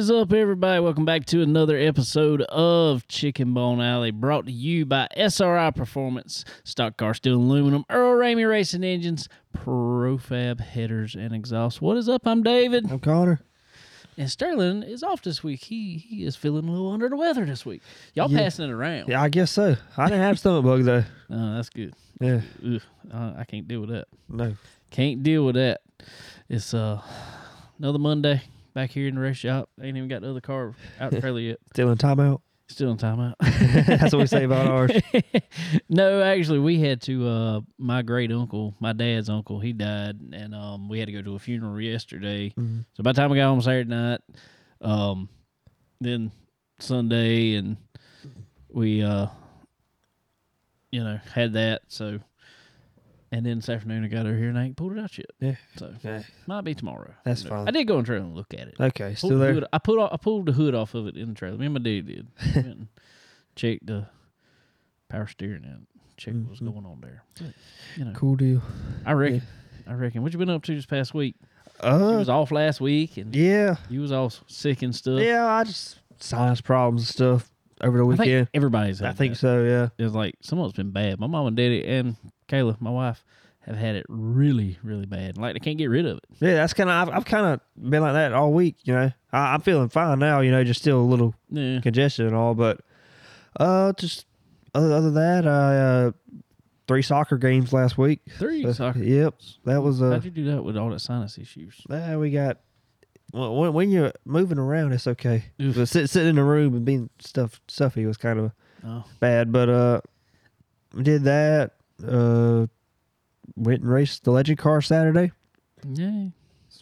What is up, everybody? Welcome back to another episode of Chicken Bone Alley, brought to you by SRI Performance, Stock Car Steel Aluminum, Earl Ramey Racing Engines, Profab Headers and Exhaust. What is up? I'm David. I'm Connor. And Sterling is off this week. He he is feeling a little under the weather this week. Y'all Yeah. passing it around. Yeah, I guess so. I didn't have stomach bug though. Oh, that's good. Yeah, Ugh, uh, I can't deal with that. no. Can't deal with that. It's uh another Monday back here in the race shop. Ain't even got the other car out the trailer yet. Still in timeout. Still in timeout. That's what we say about ours. no, actually, we had to. Uh, my great uncle, my dad's uncle, he died, and um, we had to go to a funeral yesterday. Mhm. So by the time we got home Saturday night, um, then Sunday, and we, uh, you know, had that. So, and then this afternoon I got over here and I ain't pulled it out yet. Yeah. So Yeah. might be tomorrow. That's fine. I did go in the trailer and look at it. Okay, Pulled still the there. hood- I put I pulled the hood off of it in the trailer. Me and my dad did. Went and checked the power steering and checked what was Mhm. going on there. But, you know, Cool deal. I reckon. I reckon. What you been up to this past week? you Uh, was off last week and yeah, you was all sick and stuff. yeah. I just sinus problems and stuff over the I think weekend. everybody's had I think that. so. Yeah. It's like some of it's been bad. My mom and daddy and Kayla, my wife, have had it really, really bad. Like they can't get rid of it. Yeah, that's kind of. I've, I've kind of been like that all week. You know, I, I'm feeling fine now. You know, just still a little Yeah. congestion and all, but uh, just other, other than that, I uh, three soccer games last week. Three soccer. Yep, that was uh, How'd you do that with all that sinus issues? Uh, we got well, when, when you're moving around, it's okay. Oof. But sit, sitting in a room and being stuff stuffy was kind of Oh, bad. But uh, did that. Uh, went and raced the legend car Saturday yeah.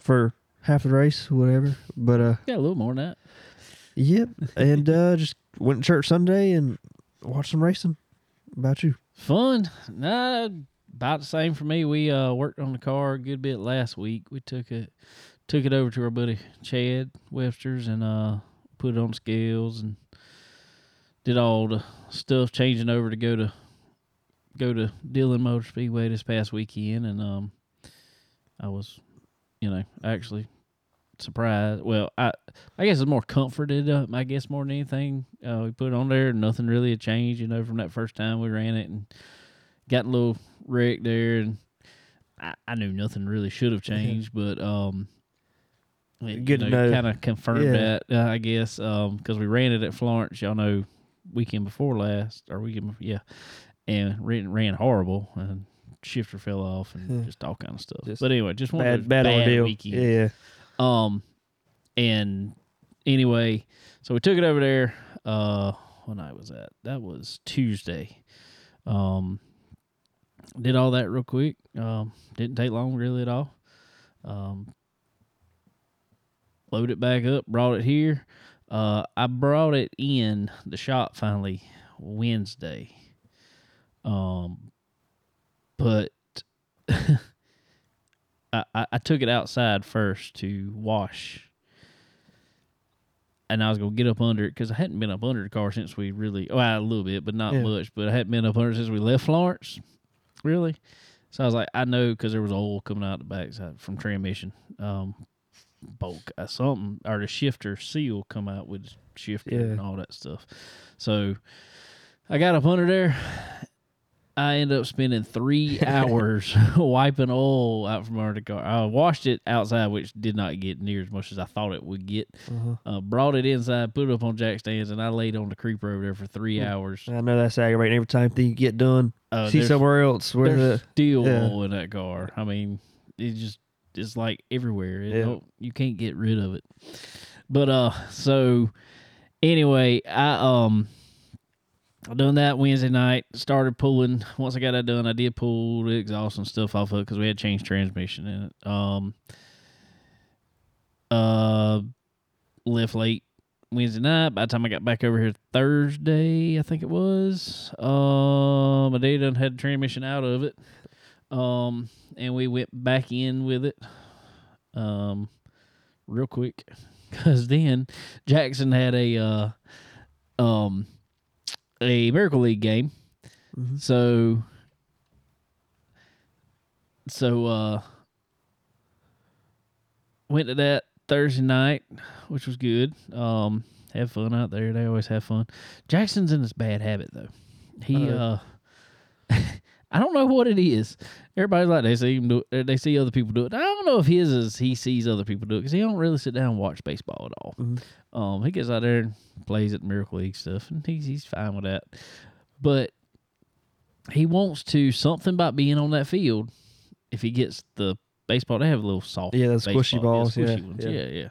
for half the race, whatever. But uh, Got a little more than that. yep. and uh, just went to church Sunday and watched some racing. About you? Fun. Nah, about the same for me. We uh worked on the car a good bit last week. We took it took it over to our buddy Chad Webster's and uh put it on scales and did all the stuff changing over to go to go to Dillon Motor Speedway this past weekend and um I was you know actually surprised well I I guess it's more comforted up I guess more than anything uh, we put it on there nothing really had changed you know from that first time we ran it and got a little wreck there and I, I knew nothing really should have changed but um it, Good to know. kind of confirmed Yeah. that uh, I guess um because we ran it at Florence y'all know weekend before last or weekend before, yeah and ran, ran horrible and shifter fell off and Yeah. just all kind of stuff Just but anyway just one those Bad, bad, ordeal. weekends Yeah. um, and anyway, so we took it over there. Uh, what night was that? That was Tuesday. Um, did all that real quick. Um, didn't take long really at all. Um, loaded it back up, brought it here. Uh, I brought it in the shop finally Wednesday. Um, but I, I, took it outside first to wash. And I was gonna get up under it because I hadn't been up under the car since we really, well, a little bit, but not Yeah. much. But I hadn't been up under it since we left Florence, really. So I was like, I know because there was oil coming out the backside from transmission, um, bulk, uh, something, or the shifter seal come out with shifter and all that stuff. So I got up under there. I ended up spending three hours wiping oil out from under the car. I washed it outside, which did not get near as much as I thought it would get. Uh-huh. Uh, brought it inside, put it up on jack stands, and I laid on the creeper over there for three Hmm. hours. I know that's aggravating. Every time thing you get done, Uh, see somewhere else where there's the still yeah. oil in that car. I mean, it just it's like everywhere. It Yeah. you can't get rid of it. But uh, so anyway, I um, I done that Wednesday night. Started pulling. Once I got that done, I did pull the exhaust and stuff off of it because we had changed transmission in it. Um, uh, left late Wednesday night. By the time I got back over here Thursday, I think it was, um, my dad done had the transmission out of it. Um, and we went back in with it, um, real quick, because then Jackson had a, uh, um, a Miracle League game. Mhm. So, so, uh, went to that Thursday night, which was good. Um, have fun out there. They always have fun. Jackson's in this bad habit though. He uh, I don't know what it is. Everybody's like they see him do it. They see other people do it. I don't know if his is he sees other people do it because he don't really sit down and watch baseball at all. Mhm. Um, he gets out there and plays at Miracle League stuff, and he's he's fine with that. But he wants to something about being on that field. If he gets the baseball, they have a little soft, Yeah, the squishy balls, yeah, squishy ones. yeah. yeah, yeah.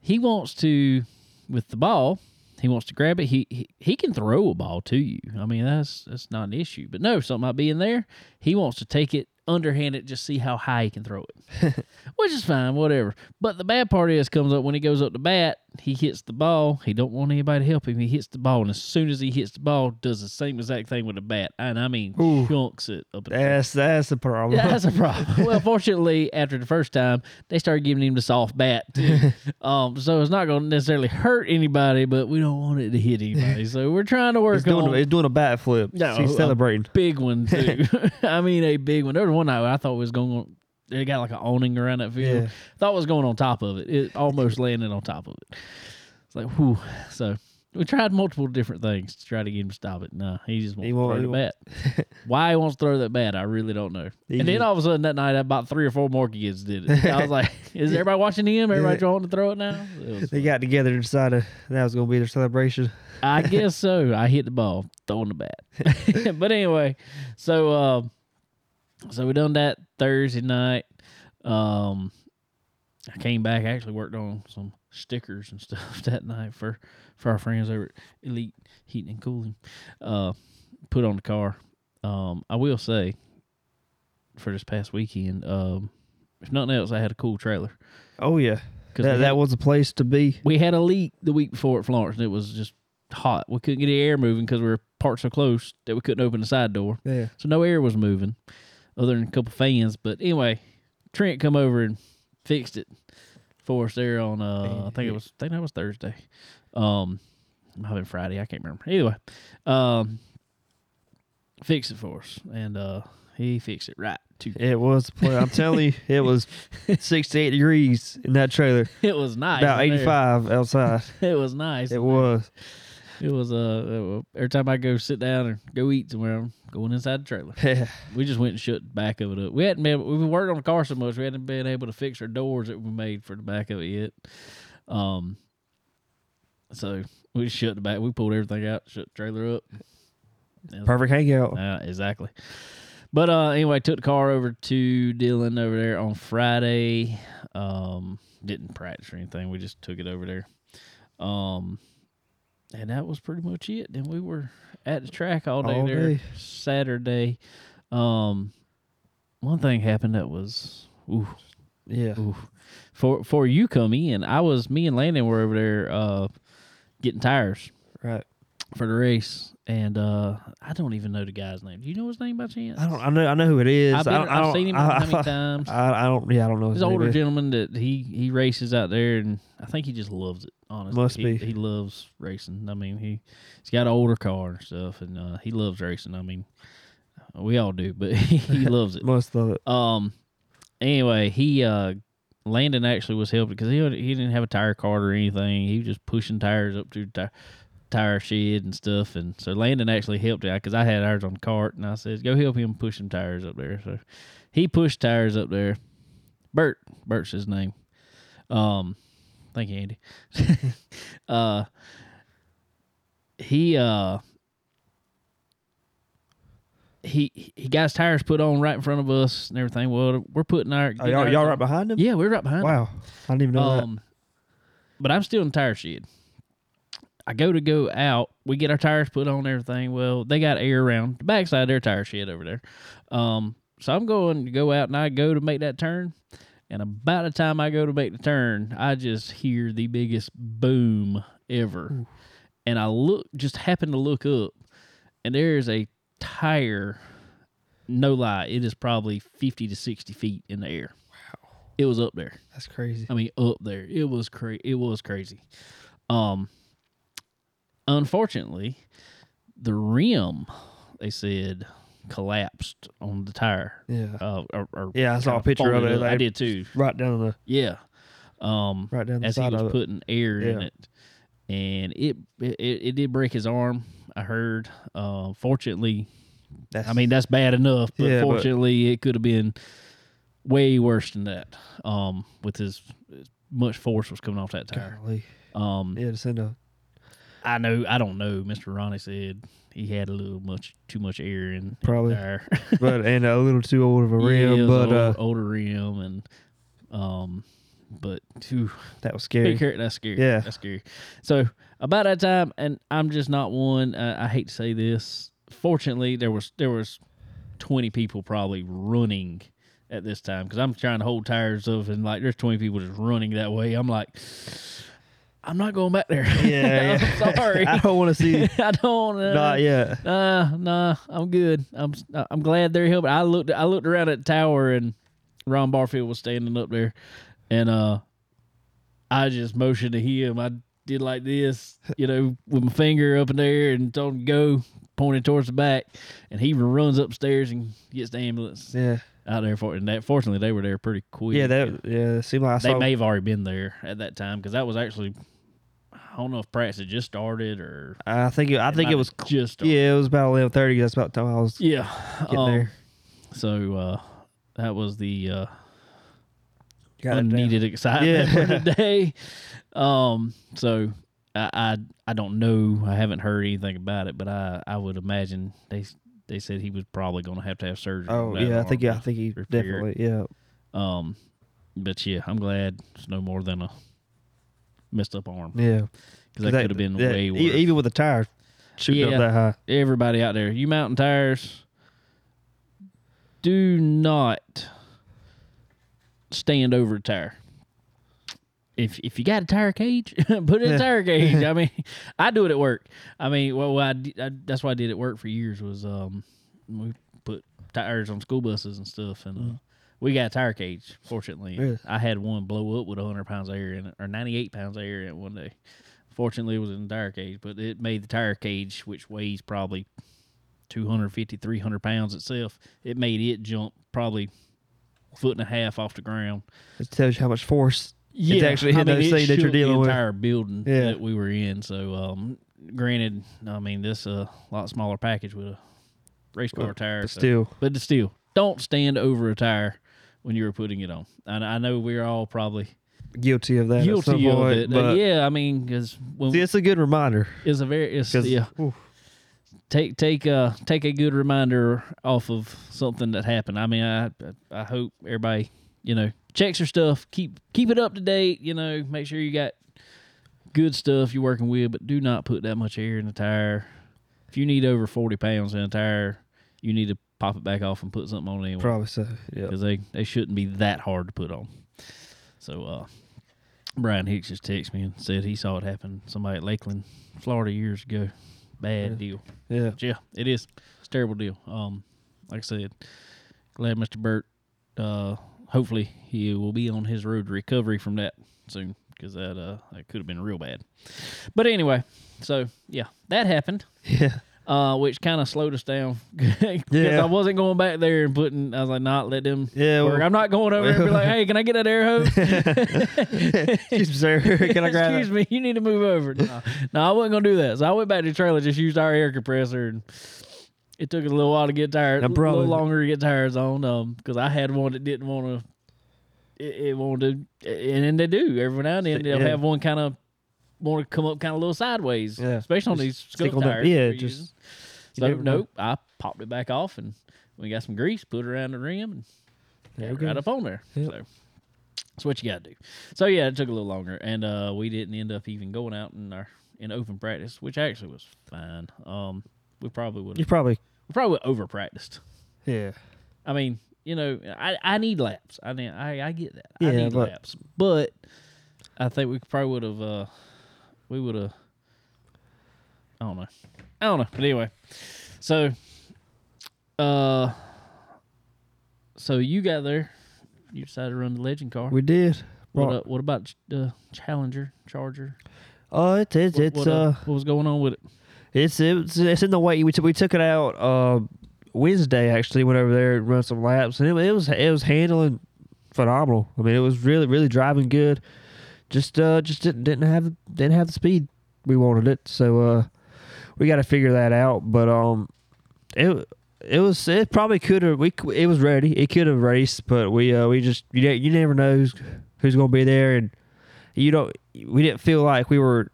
He wants to with the ball. He wants to grab it. He, he he can throw a ball to you. I mean, that's that's not an issue. But no, something might be in there. He wants to take it, underhand it, just see how high he can throw it, which is fine, whatever. But the bad part is comes up when he goes up to bat. He hits the ball. He don't want anybody to help him. He hits the ball, and as soon as he hits the ball, does the same exact thing with the bat, and I mean, Ooh. chunks it up. in the That's that's the problem. yeah, that's a problem. well, fortunately, after the first time, they started giving him the soft bat too. um, so it's not going to necessarily hurt anybody, but we don't want it to hit anybody. So we're trying to work He's doing, on he's doing a bat flip. No, he's celebrating. big one too. I mean, a big one. There was one night I thought it was going. on They got like an awning around that field. Yeah. Thought it was going on top of it. It almost landed on top of it. It's like, whew. So we tried multiple different things to try to get him to stop it. No, he just wants He to won't- throw the bat. Why he wants to throw that bat, I really don't know. He and then all of a sudden that night, about three or four more kids did it. I was like, is everybody watching him? Everybody trying to throw it now? It They got together and decided that was going to be their celebration. I guess so. I hit the ball, throwing the bat. but anyway, so uh, so we done that Thursday night. Um, I came back. I actually worked on some stickers and stuff that night for for our friends over at Elite Heating and Cooling. Uh, put on the car. Um, I will say for this past weekend, um, if nothing else, I had a cool trailer. Oh yeah, 'Cause that, that was a place to be. we had a leak the week before at Florence, and it was just hot. We couldn't get the air moving because we were parked so close that we couldn't open the side door. Yeah, So no air was moving, other than a couple fans. But anyway, Trent come over and fixed it for us there on. Uh, I think it was. I think that was Thursday. Um, might have been Friday. I can't remember. Anyway, um, fixed it for us, and uh, he fixed it right too. it was. I'm telling you, it was 68 degrees in that trailer. It was nice. About 85 outside. It was nice. It was. It was uh every time I go sit down or go eat somewhere, I'm going inside the trailer. Yeah. We just went and shut the back of it up. We hadn't been we've been working on the car so much we hadn't been able to fix our doors that we made for the back of it yet. Um so we shut the back we pulled everything out, shut the trailer up. Perfect hangout. uh, exactly. But uh anyway, took the car over to Dillon over there on Friday. Um didn't practice or anything. We just took it over there. Um and that was pretty much it. Then we were at the track all day All there day. Saturday. Um one thing happened that was ooh, Yeah. ooh. For for you come in, I was me and Landon were over there uh getting tires Right. for the race, and uh, I don't even know the guy's name. Do you know his name by chance? I don't. I know. I know who it is. I've, been, I don't, I I've seen him I, how many times. I, don't. Yeah, I don't know. His older is. gentleman that he he races out there, and I think he just loves it. Honestly, Must he, be. He loves racing. I mean, he he's got an older car and stuff, and uh, he loves racing. I mean, we all do, but he loves it. Must love it. Um. Anyway, he uh, Landon actually was helping because he he didn't have a tire card or anything. He was just pushing tires up to the tire, tire shed and stuff. And so Landon actually helped out because I had ours on the cart, and I said, "Go help him push some tires up there." So he pushed tires up there. Bert, Bert's his name. Um, thank you, Andy. uh, he uh he he got his tires put on right in front of us and everything. Well, we're putting our Are y'all, y'all right behind him? Yeah, we're right behind. him. Wow. I didn't even know that. Um, but I'm still in the tire shed. I go to go out. We get our tires put on everything. Well, they got air around the backside of their tire shed over there. Um, so I'm going to go out and I go to make that turn. And about the time I go to make the turn, I just hear the biggest boom ever. And I look, just happen to look up, and there is a tire. No lie, it is probably 50 to 60 feet in the air. Wow. It was up there. That's crazy. I mean, up there. It was crazy. It was crazy. Um, unfortunately, the rim they said collapsed on the tire. Yeah. Uh, or, or Yeah, I saw a picture of it. up. I did too. Right down the. Yeah. Um, Right down the as he was putting air in it, and it, it it did break his arm. I heard. Uh, fortunately, That's, I mean that's bad enough, but Yeah, but- fortunately, it could have been way worse than that. Um, with as, as much force was coming off that tire. golly. Um, yeah, to send a I know. I don't know. Mister Ronnie said he had a little much too much air in, in Probably. the tire. but and a little too old of a rim, was but an uh, old- older rim and um, but too that was scary. car- that's scary. Yeah. that's scary. So about that time, and I'm just not one. Uh, I hate to say this. Fortunately, there was there was 20 people probably running at this time because I'm trying to hold tires of and like there's 20 people just running that way. I'm like. I'm not going back there. Yeah, I'm yeah. sorry. I don't want to see. I don't. Uh, Not yet. Nah, nah, I'm good. I'm I'm glad they're helping. I looked I looked around at the tower and Ron Barfield was standing up there, and uh, I just motioned to him. I did like this, you know, with my finger up in there and told him to go, pointed towards the back, and he runs upstairs and gets the ambulance Yeah, out there for. And that fortunately they were there pretty quick. yeah, that yeah. It seemed like I they saw. may have already been there at that time because that was actually. I don't know if practice had just started or I think it, I think it was. have just started. Yeah, it was about eleven thirty. That's about the time I was Yeah, getting um, there. So uh, that was the uh, Got it unneeded excitement Yeah. for today. Um, so I, I I don't know. I haven't heard anything about it, but I I would imagine they they said he was probably going to have to have surgery. Oh yeah, I think yeah, I think he repair it. definitely yeah. Um, but yeah, I'm glad it's no more than a messed up arm Yeah, because that, could have been that- way worse. Even with the tire shooting Yeah. up that high. Everybody out there, you mountain tires, do not stand over a tire. If if you got a tire cage, put it in a tire cage. I mean, I do it at work. I mean, well, I, I that's what I did at work for years was um we put tires on school buses and stuff, and uh, we got a tire cage. Fortunately, Really? I had one blow up with hundred pounds of air in it, or ninety eight pounds of air in it one day. Fortunately, it was in the tire cage, but it made the tire cage, which weighs probably 250, 300 pounds itself, it made it jump probably a foot and a half off the ground. It tells you how much force. It's actually hitting I mean, that you're the dealing with. entire building Yeah. that we were in. So, um, granted, I mean, this a lot smaller package with a race car Well, tire. But so- still, but still, don't stand over a tire when you were putting it on. And I know we're all probably guilty of that. guilty of point, it. Uh, But yeah, I mean, because it's a good reminder. it's a very it's yeah oof, take take uh take a good reminder off of something that happened. I mean, I I hope everybody you know checks your stuff, keep keep it up to date. You know, make sure you got good stuff you're working with, but do not put that much air in the tire. If you need over forty pounds in a tire, you need to pop it back off and put something on it anyway probably so. Yeah. because they they shouldn't be that hard to put on. So uh, Brian Hicks just texted me and said he saw it happen. Somebody at Lakeland, Florida, years ago. Bad Yeah. deal. Yeah. But yeah, it is. It's a terrible deal. Um, like I said, glad Mr. Burt. Uh, hopefully he will be on his road to recovery from that soon because that uh that could have been real bad. But anyway, so yeah, that happened. Yeah. Uh, which kind of slowed us down Yeah. I wasn't going back there and putting. I was like, not let them. Yeah. work. well- I'm not going over there and be like, hey, can I get that air hose? Excuse me, sir. Can I grab Excuse that? me, you need to move over. No, no, I wasn't gonna do that. So I went back to the trailer, just used our air compressor, and it took a little while to get tires, Now, a little longer to get tires on, um, because I had one that didn't want to. It, it wanted to, and then they do every now and then they'll Yeah. have one kind of want to come up kind of a little sideways, Yeah. especially on these stick scope that- tires. yeah, just- using. So never know. nope, I popped it back off, and we got some grease, put it around the rim, and There got right up on there. Yep. So that's what you got to do. So yeah, it took a little longer, and uh, we didn't end up even going out in our in open practice, which actually was fine. Um, we probably would have You probably. we probably over practiced. Yeah. I mean, you know, I I need laps. I mean, I I get that. I Yeah, need but- laps, but I think we probably would have. Uh, we would have. I don't know. I don't know. But anyway, so, uh, so you got there. You decided to run the legend car. We did. What, uh, what about the Challenger Charger? Oh, it's it's What, it's what, uh, what was going on with it? it's it's it's in the way we took we took it out uh Wednesday actually went over there and run some laps and it, it was it was handling phenomenal. I mean it was really really driving good. Just uh just didn't didn't have didn't have the speed we wanted it. So uh we got to figure that out. But um it it was it probably could have we it was ready. It could have raced, but we uh we just you you never know who's who's gonna be there, and you don't we didn't feel like we were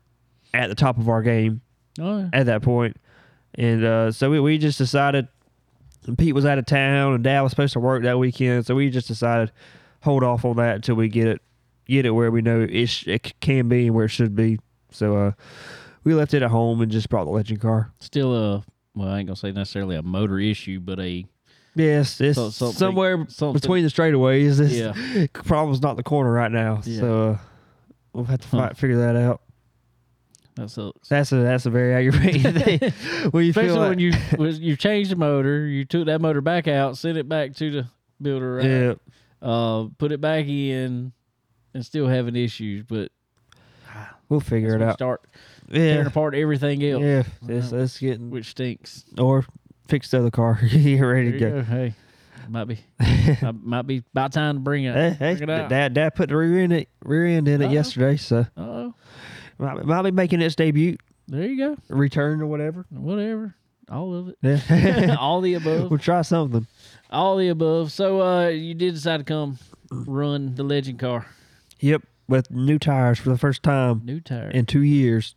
at the top of our game Oh, yeah. at that point. And uh, so we, we just decided and Pete was out of town and Dad was supposed to work that weekend, so we just decided hold off on that until we get it get it where we know it, sh- it can be and where it should be. So uh, we left it at home and just brought the legend car. still a well, I ain't gonna say necessarily a motor issue, but a Yes, it's So- something- somewhere something- between the straightaways. This yeah. problem's not the corner right now, Yeah. so uh, we'll have to Huh. figure that out. That sucks. That's a that's a very aggravating thing. when you Especially feel like, when you was you changed the motor, you took that motor back out, sent it back to the builder, right? yeah, uh, put it back in, and still having issues. But we'll figure it when out. Start tearing apart everything else, yeah, it's, Wow. it's getting which stinks. or fix the other car. You're ready There to you go. go. Hey, might be might, might be about time to bring it. Hey, hey, bring it out. dad, dad put the rear end it, rear end in it Uh-oh. yesterday, so Oh, might, might be making its debut, there you go. return or whatever. Whatever, all of it, Yeah, all the above, we'll try something. all the above. So, uh, you did decide to come run the legend car, Yep, with new tires for the first time new tires. in two years,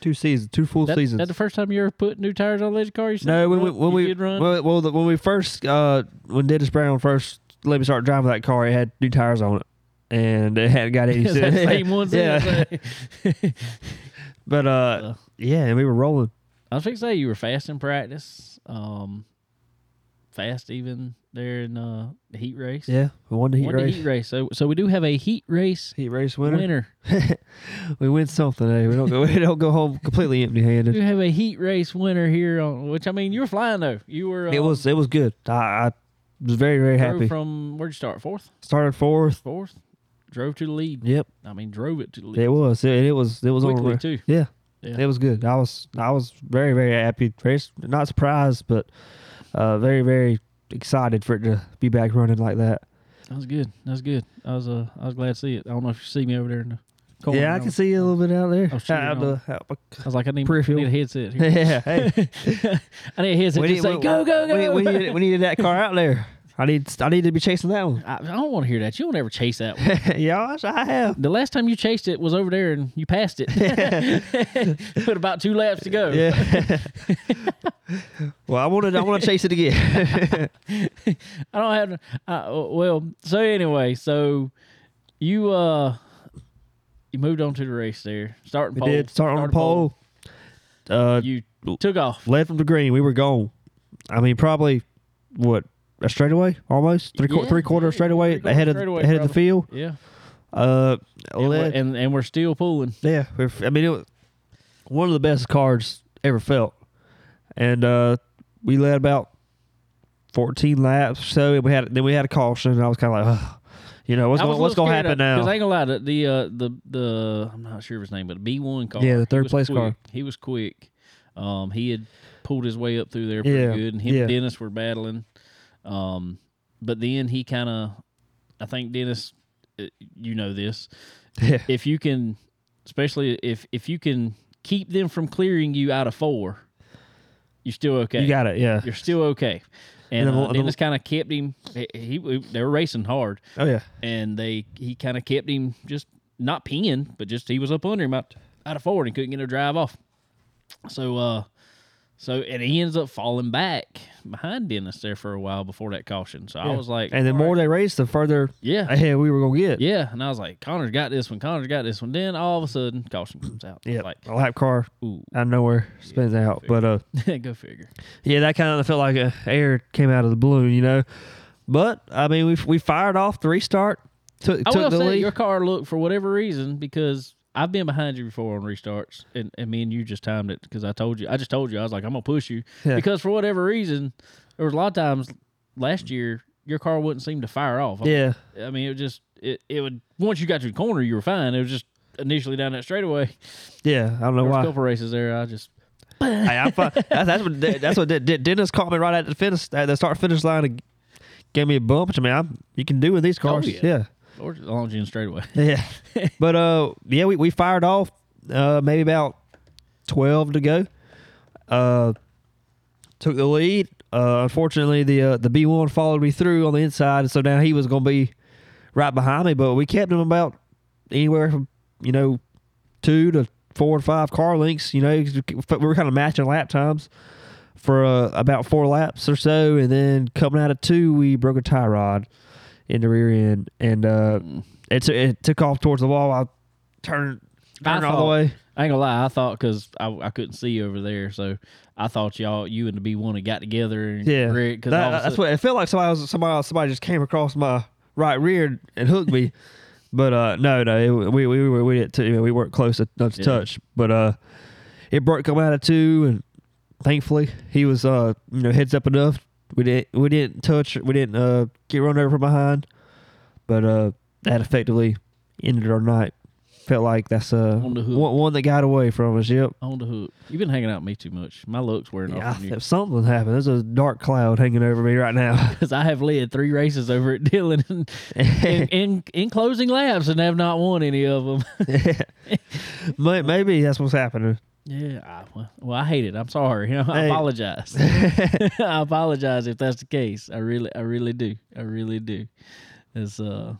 two seasons, two full that, seasons. that the first time you ever put new tires on a legend car? You said No, you when we when you we did run. well, well the, when we first uh when Dennis Brown first let me start driving that car, it had new tires on it, and it hadn't got any. that same ones. yeah, Yeah. but uh, Uh, yeah, and we were rolling. I was going to say you were fast in practice. Um, fast even there in uh, the heat race. Yeah, we won the heat Won race. the heat race. So so we do have a heat race Heat race winner. winner. we win something. Eh? We don't go. We don't go home completely empty handed. We have a heat race winner here on which I mean you were flying though. You were It um, was it was good. I, I was very very happy. from where'd you start? Fourth? Started fourth. Fourth? Drove to the lead. Yep, I mean drove it to the lead. it was. It, it was. It was quickly too. Yeah, Yeah. it was good. I was I was very very happy. Very not surprised, but uh, very very excited for it to be back running like that. That was good. That was good. I was uh I was glad to see it. I don't know if you see me over there in the corner. yeah, I can see you a little bit out there. Oh, sure, Out the- out the- I was like, I need, I need a headset. Here. yeah, hey, I need a headset we need, say, we, go, go, go. We, we, needed, we needed that car out there. I need I need to be chasing that one. I, I don't want to hear that. You don't ever chase that one. yeah, I have. The last time you chased it was over there and you passed it. With about two laps to go. Yeah. well, I wanted I want to chase it again. I don't have. Uh, well, so anyway, so you uh you moved on to the race there, starting we pole. did start on the started pole. Uh, You took off. led from the green. We were gone. I mean, probably what a straightaway almost three quar Yeah, three quarter yeah, straightaway three-quarter ahead of straightaway, ahead of the field. Yeah, Uh, and, we're, led. and and we're still pulling. Yeah, we're, I mean, it was one of the best cards ever felt, and uh, we led about fourteen laps. So we had then we had a caution. And I was kind of like, Ugh. you know, what's going what's going to happen of- Cause I now? ain't gonna lie, the the uh, the, the I'm not sure of his name, but B one car. Yeah, the third place quick. car. He was quick. Um, he had pulled his way up through there pretty Yeah, good, and him yeah. and Dennis were battling. Um, but then he kind of, I think Dennis, uh, you know this, Yeah, if you can, especially if if you can keep them from clearing you out of four, you're still okay. you got it. Yeah. You're still okay. And, And uh, the- Dennis kind of kept him. He, he they were racing hard, Oh yeah. and they he kind of kept him just not peeing, but just he was up under him out out of forward and couldn't get a drive off. So uh, so and he ends up falling back behind Dennis there for a while before that caution. So I was like, And the more right. they raced, the further yeah, ahead we were gonna get. yeah, and I was like, Connor's got this one. Connor's got this one. Then all of a sudden, caution comes out. Yeah. like A lap car ooh, out of nowhere spins out. But uh, go figure. yeah, that kind of felt like a air came out of the balloon, you know. But I mean, we we fired off the restart. Took, I took will the say lead. your car looked for whatever reason because I've been behind you before on restarts, and, and me and you just timed it because I told you, I just told you, I was like, I'm gonna push you Yeah. because for whatever reason, there was a lot of times last year your car wouldn't seem to fire off. yeah, I mean, it just it it would once you got to the corner, you were fine. It was just initially down that straightaway. yeah. I don't know There was a why. couple races there, I just hey, I'm. That's, that's what that's what Dennis caught me right at the finish at the start finish line and gave me a bump. Which I mean, I'm, you can do with these oh, cars. yeah. yeah. Or as long as you in straightaway. Yeah. but uh yeah, we, we fired off uh maybe about twelve to go. Uh took the lead. Uh unfortunately the uh, the B one followed me through on the inside, so now he was gonna be right behind me, but we kept him about anywhere from, you know, two to four to five car lengths, you know, we were kind of matching lap times for uh, about four laps or so, and then coming out of two, we broke a tie rod in the rear end, and uh, it, it took off towards the wall. I turned, I turned all the way. I ain't gonna lie, I thought because I, I couldn't see you over there, so I thought y'all you and the B one had got together and Yeah, because That- that's what it felt like. Somebody was, somebody somebody just came across my right rear and hooked me. but uh, no, no, it, we we were we didn't t- we weren't close enough to Yeah. touch. But uh, it broke him out of two, and thankfully he was uh you know heads up enough. We didn't we didn't touch we didn't uh get run over from behind, but uh that effectively ended our night. Felt like that's uh On the hook. one, one that got away from us. Yep. on the hook. You've been hanging out with me too much. My looks wearing Yeah, off if something happened, there's a dark cloud hanging over me right now. because I have led three races over at Dillon in, in, in in closing laps and have not won any of them. May- Maybe that's what's happening. Yeah, I, well, well, I hate it. I'm sorry. I Hey. apologize. I apologize if that's the case. I really, I really do. I really do. It's uh,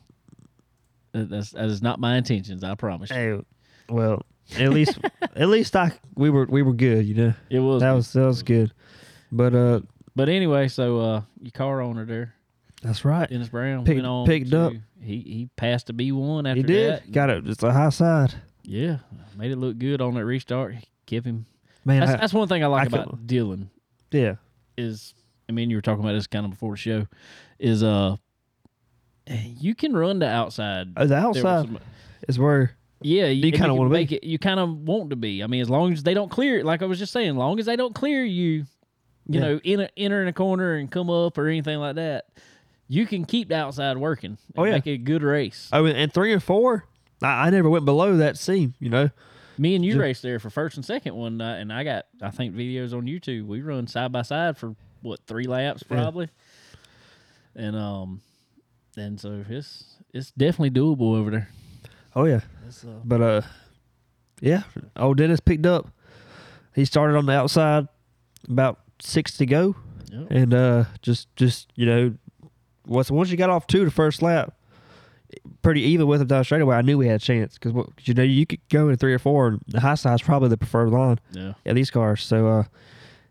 that's that is not my intentions. I promise. you. Hey, well, at least at least I we were we were good, you know. It was. That was that was good. But uh, But anyway, so uh, your car owner there, that's right. Dennis Brown, Picked- went on. picked to- up. He he passed the B one after He did that. got it. It's a high side. Yeah, made it look good on that restart. Give him. Man, That's, I- that's one thing I like I about couldn't- Dillon yeah. is. I mean, you were talking about this kind of before the show. Is uh, you can run the outside. Oh, the outside some- is where yeah, you, and kinda wanna be. make it. You kind of want to be. I mean, as long as they don't clear it, like I was just saying, as long as they don't clear you, you Yeah. know, in a, enter in a corner and come up or anything like that, you can keep the outside working. and Oh, yeah. make a good race. oh, and- and three and four. I, I never went below that seam. You know. Me and you Ju- raced there for first and second one night, and I got I think videos on YouTube. We run side by side for what three laps Yeah. probably, and um, and so it's it's definitely doable over there. Oh yeah. Uh, But uh, yeah. Oh, Dennis picked up. He started on the outside, about six to go. yep. and uh, just just you know, once once you got off two the first lap, pretty even with him down straightaway, I knew we had a chance because you know you could go in three or four, and the high side's probably the preferred line yeah. at these cars. So uh,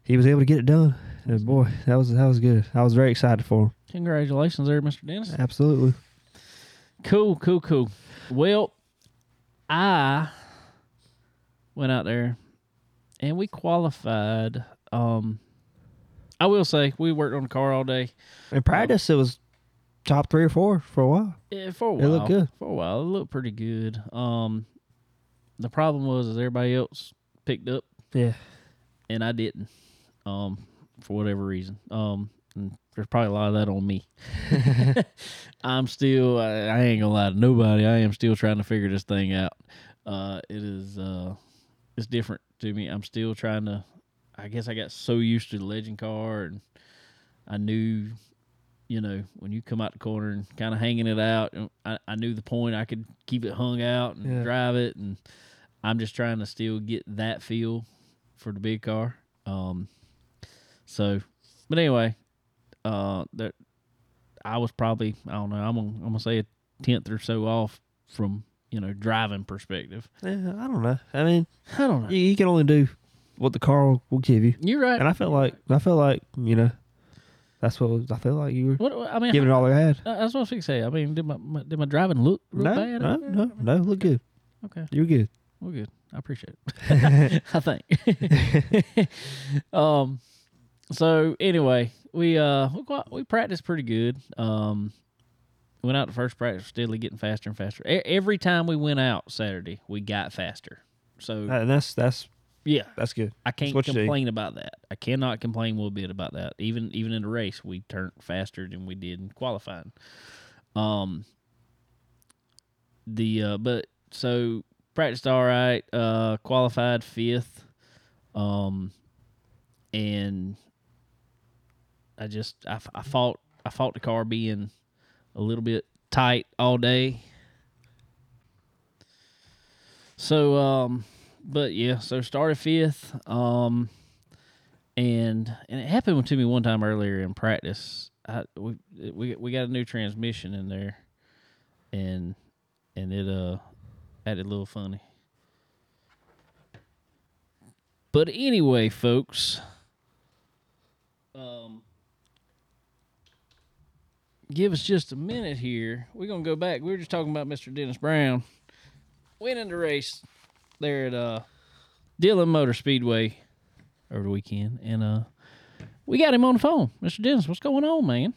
he was able to get it done, and boy, that was that was good. I was very excited for him. Congratulations there, Mr. Dennis. Absolutely. Cool, cool, cool. Well, I went out there and we qualified. Um, I will say we worked on the car all day. In practice, it was top three or four for a while. Yeah, for a while. It looked good. For a while, it looked pretty good. Um, the problem was is everybody else picked up Yeah. and I didn't. Um, for whatever reason. Um, and there's probably a lot of that on me. I'm still. I, I ain't gonna lie to nobody. I am still trying to figure this thing out. Uh, it is. Uh, it's different to me. I'm still trying to. I guess I got so used to the legend car, and I knew, you know, when you come out the corner and kind of hanging it out, I, I knew the point. I could keep it hung out and Yeah. drive it, and I'm just trying to still get that feel for the big car. Um, so, but anyway, uh, there, I was probably I don't know. I'm gonna, I'm gonna say a tenth or so off from you know driving perspective. Yeah, I don't know. I mean, I don't know. you, you can only do what the car will, will give you, You're right. and I felt like I felt like you know, that's what was, I felt like you were What I mean, giving it all I had. uh, that's what I was say. I mean, did my, my did my driving look real No, bad? no, no, no, look good. Okay, You're good. we're good. I appreciate it. I think. um. So anyway, we uh we, got, we practiced pretty good. Um, went out to first practice, steadily getting faster and faster. E- every time we went out Saturday, we got faster. So and that's that's yeah, that's good. I can't complain about that. I cannot complain one bit about that. Even even in the race, we turned faster than we did in qualifying. Um. The uh, but so practiced all right. Uh, qualified fifth. Um, and I just I, I fought I fought the car being a little bit tight all day. So, um, but yeah, so started fifth. Um, and and it happened to me one time earlier in practice. I we we we got a new transmission in there, and and it uh acted a little funny. But anyway, folks, um, give us just a minute here. We're gonna go back. We were just talking about Mr. Dennis Brown winning the race there at uh Dillon Motor Speedway over the weekend, and uh we got him on the phone. Mr. Dennis, what's going on, man?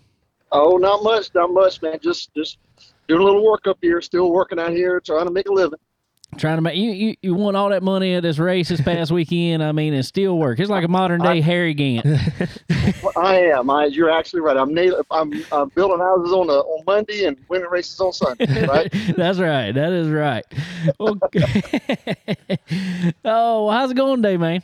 Oh, not much, not much, man. Just just doing a little work up here. Still working out here, trying to make a living. Trying to make you, you you won all that money at this race this past weekend. I mean, it's still work. It's like a modern day Harry Gant. I am. I, you're actually right. I'm nail- I'm, I'm building houses on a, on Monday and winning races on Sunday. Right? That's right. That is right. Okay. oh, how's it going today, man?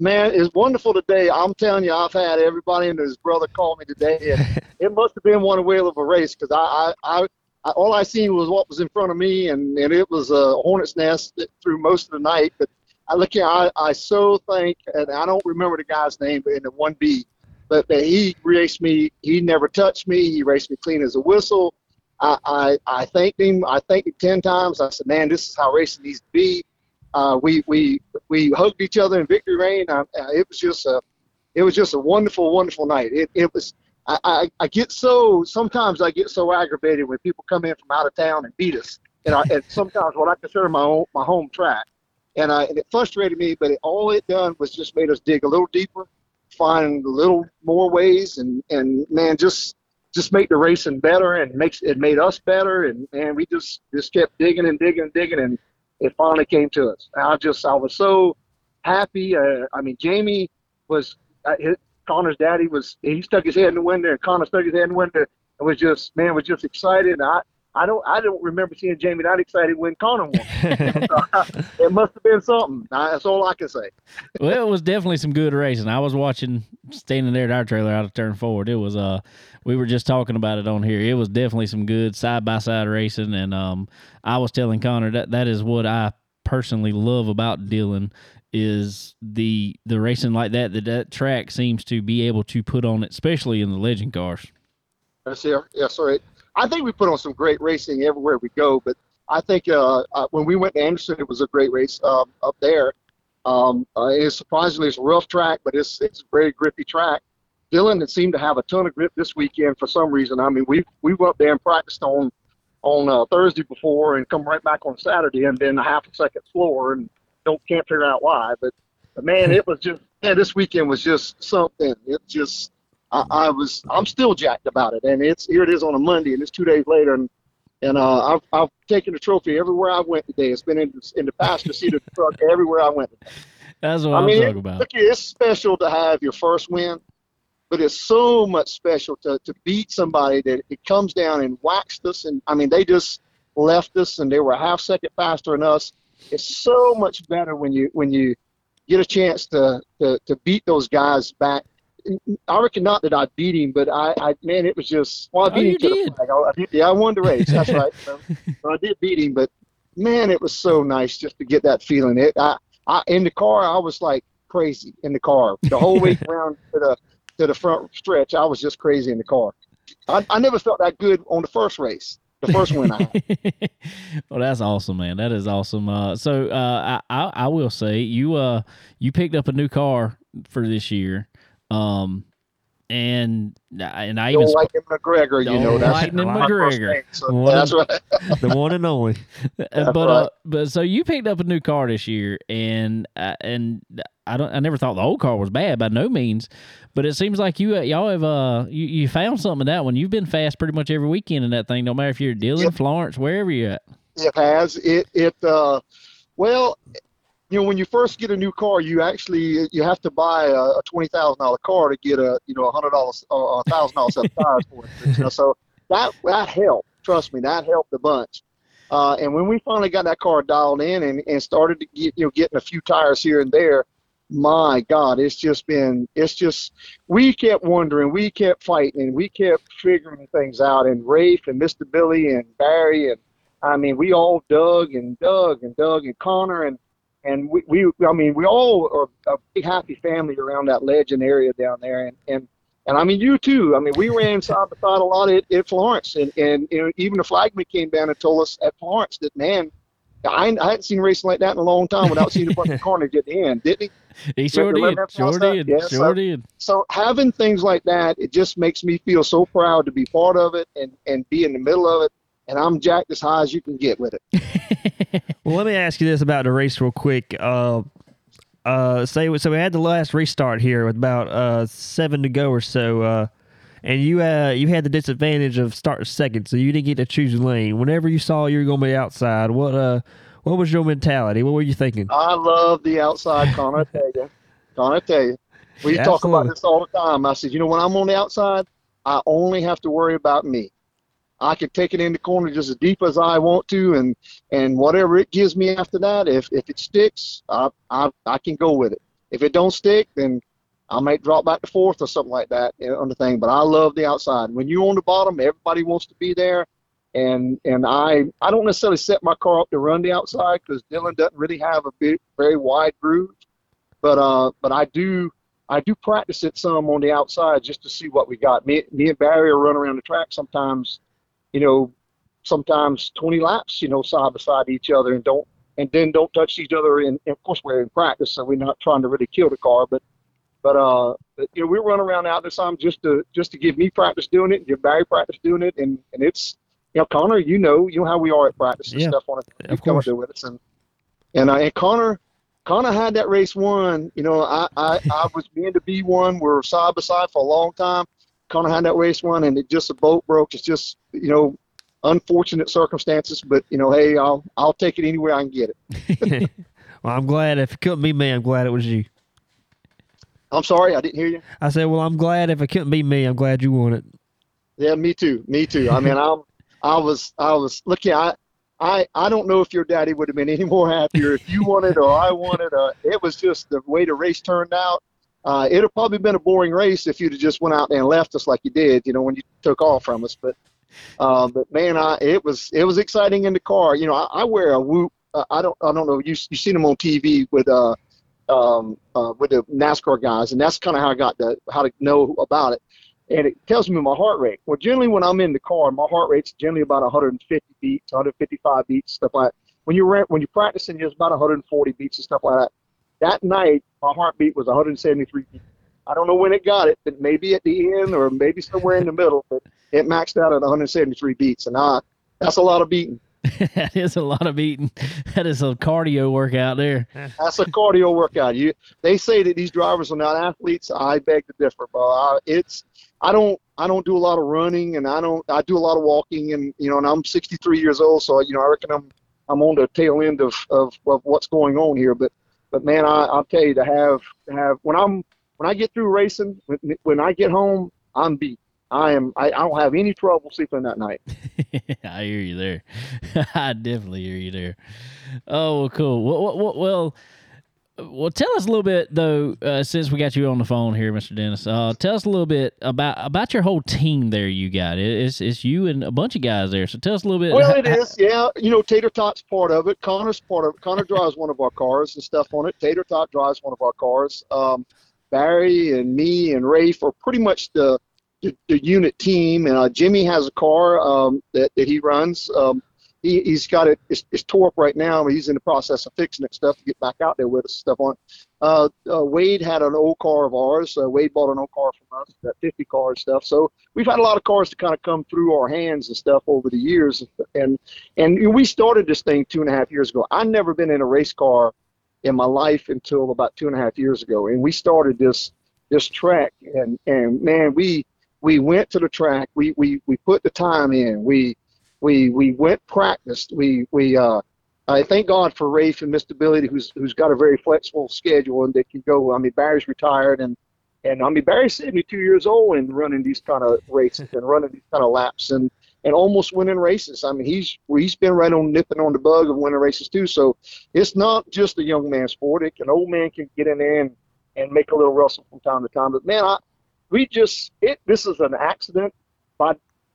man, it's wonderful today. I'm telling you, I've had everybody and his brother call me today, and it must have been one whale of a race because I, I, I, I, all I seen was what was in front of me, and, and it was a hornet's nest through most of the night. But I look at, I, I so think, and I don't remember the guy's name, but in the one B, but, but he raced me. He never touched me. He raced me clean as a whistle. I, I, I thanked him. I thanked him ten times. I said, man, this is how racing needs to be. Uh, we we we hugged each other in victory lane. Uh, it was just a it was just a wonderful wonderful night. It it was. I, I, I get so sometimes I get so aggravated when people come in from out of town and beat us, and, I, and sometimes what I consider my own, my home track, and I and it frustrated me. But it, all it done was just made us dig a little deeper, find a little more ways, and and man, just just make the racing better and makes it made us better, and and we just just kept digging and digging and digging, and it finally came to us. And I just I was so happy. Uh, I mean, Jamie was uh, Connor's daddy was he stuck his head in the window, and Connor stuck his head in the window, and was just man was just excited. And I I don't I don't remember seeing Jamie that excited when Connor won. it must have been something. That's all I can say. well, it was definitely some good racing. I was watching, standing there at our trailer out of turn forward. It was uh, we were just talking about it on here. It was definitely some good side by side racing, and um, I was telling Connor that that is what I personally love about Dillon is the the racing like that that that track seems to be able to put on especially in the legend cars. That's it. Yeah, sorry. I think we put on some great racing everywhere we go, but I think uh, uh, when we went to Anderson, it was a great race um, up there. Um, uh, it's surprisingly it's a rough track, but it's it's a very grippy track. Had seemed to have a ton of grip this weekend for some reason. I mean, we we went there and practiced on on uh, Thursday before and come right back on Saturday and then a half a second slower and don't can't figure out why. But, but man, it was just man, this weekend was just something. It just I, I was I'm still jacked about it, and it's here it is on a Monday, and it's two days later, and and uh, I've I've taken the trophy everywhere I went today. It's been in in the passenger seat of the truck everywhere I went. Today. That's what I I'm mean, talking about. Look, it's special to have your first win, but it's so much special to, to beat somebody that it comes down and waxed us. And I mean, they just left us, and they were a half second faster than us. It's so much better when you when you get a chance to to, to beat those guys back. I reckon not that I beat him, but I, I man, it was just well, I Oh, beat you him to did. the flag. I, I did, yeah, I won the race. That's right. So, so I did beat him, but man, it was so nice just to get that feeling. It I, I in the car, I was like crazy in the car the whole way around to the to the front stretch. I was just crazy in the car. I, I never felt that good on the first race, the first one I had. well, that's awesome, man. That is awesome. Uh, so uh, I, I I will say you uh you picked up a new car for this year, um, and and I even Don't like him McGregor, you know. Don't That's like him McGregor. name, so One that's right. the one and only. Uh, but right. uh, but so you picked up a new car this year, and uh, and I don't I never thought the old car was bad by no means, but it seems like you uh, y'all have uh you, you found something in that one. You've been fast pretty much every weekend in that thing, no matter if you're at Dillon, Yep. Florence, wherever you're at. It has. It it uh, well, you know, when you first get a new car, you actually you have to buy a, a twenty thousand dollar car to get a you know a hundred dollars a thousand dollars set of tires for it. You know, so that that helped. Trust me, that helped a bunch. Uh, and when we finally got that car dialed in and, and started to get you know getting a few tires here and there, my God, it's just been, it's just, we kept wondering, we kept fighting, we kept figuring things out. And Rafe and Mr. Billy and Barry, and I mean, we all dug and dug and dug, and Connor, and and we, we I mean, we all are a big happy family around that legend area down there, and and and I mean, you too. I mean, we ran side by side a lot at, at Florence, and and know, even the flagman came down and told us at Florence that man, I, I hadn't seen racing like that in a long time without seeing a bunch of carnage at the end, didn't he? He sure did. Sure did. Yeah, Sure so- did. So having things like that, it just makes me feel so proud to be part of it and and be in the middle of it. And I'm jacked as high as you can get with it. Well, let me ask you this about the race real quick. Uh, uh, say so we had the last restart here with about uh seven to go or so. Uh, and you uh you had the disadvantage of starting second, so you didn't get to choose your lane. Whenever you saw you were going to be outside, what uh what was your mentality? What were you thinking? I love the outside, Connor. I tell you, Connor, I tell you, we talk about this all the time. I said, you know, when I'm on the outside, I only have to worry about me. I can take it in the corner just as deep as I want to, and and whatever it gives me after that, if if it sticks, I I, I can go with it. If it don't stick, then I might drop back to fourth or something like that know, on the thing. But I love the outside. When you're on the bottom, everybody wants to be there, and and I I don't necessarily set my car up to run the outside because Dillon doesn't really have a big very wide groove, but uh but I do I do practice it some on the outside just to see what we got. Me me and Barry will run around the track sometimes, you know, sometimes 20 laps, you know, side by side each other and don't and then don't touch each other. And, and of course we're in practice, so we're not trying to really kill the car, but but uh, but, you know, we run around out there some just to just to give me practice doing it, and give Barry practice doing it, and and it's you know, Connor, you know, you know how we are at practice and Yeah, stuff on it. You come up course. there with us, and and uh, and Connor, Connor had that race won. You know, I I, I was being the B one. We were side by side for a long time. Connor had that race won, and it just the boat broke. It's just you know, unfortunate circumstances, but you know, hey, I'll I'll take it anywhere I can get it. well, I'm glad if it couldn't be me, I'm glad it was you. I'm sorry, I didn't hear you. I said, well, I'm glad if it couldn't be me, I'm glad you won it. Yeah, me too. Me too. I mean, I'm, I was, I was looking. I, I, I don't know if your daddy would have been any more happier if you won it or I won it. Uh, it was just the way the race turned out. Uh, it'd have probably been a boring race if you'd have just went out there and left us like you did, you know, when you took off from us. But, uh, but man, I, it was, it was exciting in the car. You know, I, I wear a whoop. Uh, I don't, I don't know. You, you seen them on TV with, uh, um, uh, with the NASCAR guys, and that's kind of how I got the, how to know about it and it tells me my heart rate. Well, generally when I'm in the car, my heart rate's generally about 150 beats, 155 beats, stuff like that. When you're when you're practicing, it's about 140 beats and stuff like that. That night, my heartbeat was 173 beats. I don't know when it got it, but maybe at the end or maybe somewhere in the middle. But it maxed out at 173 beats, and I, that's a lot of beating. that is a lot of eating. That is a cardio workout there. That's a cardio workout. You they say that these drivers are not athletes. I beg to differ, but I, it's I don't I don't do a lot of running and I don't I do a lot of walking and you know and I'm 63 years old, so you know I reckon I'm I'm on the tail end of of, of what's going on here. But but man, I, I'll tell you to have to have when I'm when I get through racing, when, when I get home, I'm beat. I am I, I don't have any trouble sleeping that night. I hear you there. I definitely hear you there. Oh, well, cool. Well, well, well, well, tell us a little bit though, uh, since we got you on the phone here, Mister Dennis. Uh, tell us a little bit about about your whole team there. You got it. It's it's you and a bunch of guys there. So tell us a little bit. Well, it is, yeah. You know, Tater Tot's part of it. Connor's part of it. Connor drives one of our cars and stuff on it. Tater Tot drives one of our cars. Um, Barry and me and Rafe are pretty much the the, the unit team. And uh, Jimmy has a car um, that, that he runs. Um, he, he's got it. It's, it's tore up right now. but He's in the process of fixing it stuff to get back out there with us stuff on. Uh, uh, Wade had an old car of ours. Uh, Wade bought an old car from us, that 50 car stuff. So we've had a lot of cars to kind of come through our hands and stuff over the years. And and we started this thing two and a half years ago. I've never been in a race car in my life until about two and a half years ago. And we started this this track. And and man, we we went to the track. We we we put the time in. We we we went practiced. We we uh. I thank God for Rafe and Mr. Billy, who's who's got a very flexible schedule and they can go. I mean, Barry's retired, and and I mean Barry's 72 years old and running these kind of races and running these kind of laps and and almost winning races. I mean, he's he's been right on nipping on the bug of winning races too. So it's not just a young man sport. It can old man can get in there and and make a little rustle from time to time. But man, I we just it this is an accident by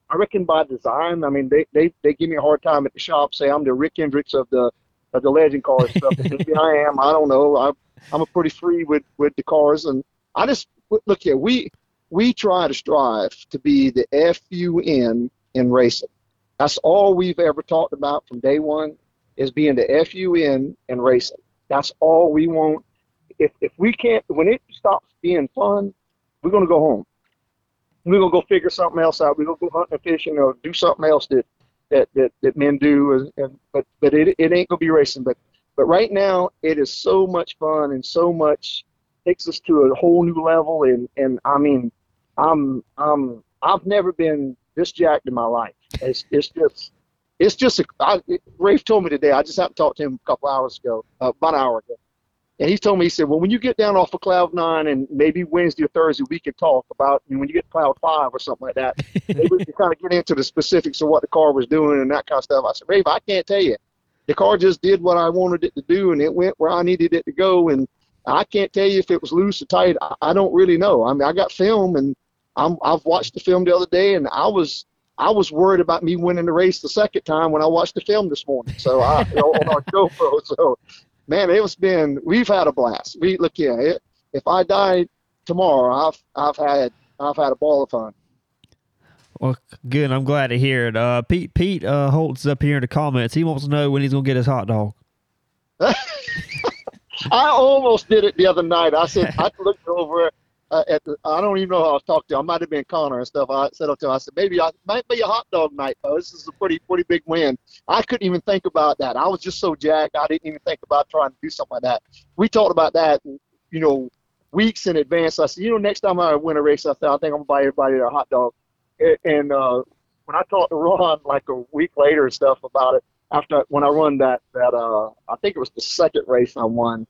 I reckon by design. I mean they they, they give me a hard time at the shop, say I'm the Rick Hendricks of the of the legend car stuff. Maybe I am. I don't know. I I'm a pretty free with with the cars, and I just look here. We we try to strive to be the FUN in racing. That's all we've ever talked about from day one is being the FUN in and racing. That's all we want. If if we can't, when it stops being fun, we're gonna go home. We're gonna go figure something else out. We're gonna go hunting and fishing or uh, do something else that that that, that men do. And, and but but it it ain't gonna be racing. But but right now it is so much fun and so much takes us to a whole new level. And and I mean, I'm I'm I've never been this jacked in my life. It's it's just it's just a, I, Rafe told me today. I just happened to talk to him a couple hours ago, uh, about an hour ago, and he told me he said, well, when you get down off of cloud nine and maybe Wednesday or Thursday we can talk about you know, when you get to cloud five or something like that. maybe we can kind of get into the specifics of what the car was doing and that kind of stuff. I said, Rafe, I can't tell you. The car just did what I wanted it to do, and it went where I needed it to go, and I can't tell you if it was loose or tight. I, I don't really know. I mean, I got film, and I'm, I've watched the film the other day, and I was I was worried about me winning the race the second time when I watched the film this morning. So I on our GoPro. So man, it was been we've had a blast. We look yeah, it, if I die tomorrow, I've I've had I've had a ball of fun. Well, good. I'm glad to hear it. Uh, Pete Pete uh, Holt's up here in the comments. He wants to know when he's gonna get his hot dog. I almost did it the other night. I said I looked over at the, I don't even know who I was talking to. I might have been Connor and stuff. I said up to him, I said, maybe I might be a hot dog night, though. This is a pretty pretty big win. I couldn't even think about that. I was just so jacked. I didn't even think about trying to do something like that. We talked about that, you know, weeks in advance. I said, you know, next time I win a race, I said, I think I'm gonna buy everybody a hot dog. And uh, when I talked to Ron like a week later and stuff about it, after when I run that that uh, I think it was the second race I won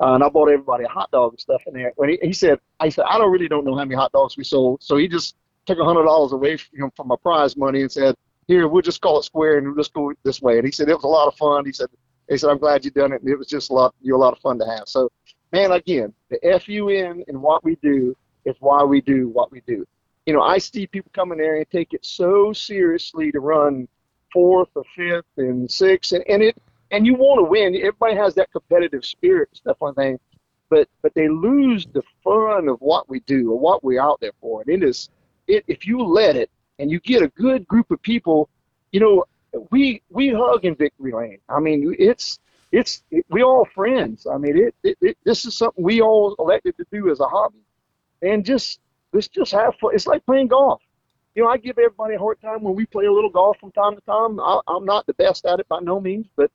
uh, and I bought everybody a hot dog and stuff in there. When he, he said, I said, I don't really don't know how many hot dogs we sold. So he just took a hundred dollars away from, from my prize money and said, here, we'll just call it square and we'll just go this way. And he said, it was a lot of fun. He said, he said, I'm glad you done it. And it was just a lot, you're a lot of fun to have. So, man, again, the FUN and what we do is why we do what we do. You know, I see people come in there and take it so seriously to run fourth or fifth and sixth, and, and it and you want to win. Everybody has that competitive spirit stuff like that. But but they lose the fun of what we do or what we're out there for. And it is it if you let it and you get a good group of people, you know, we we hug in victory lane. I mean, it's it's it, we all friends. I mean, it, it, it this is something we all elected to do as a hobby, and just let's just have fun. It's like playing golf. You know, I give everybody a hard time when we play a little golf from time to time. I, I'm not the best at it by no means, but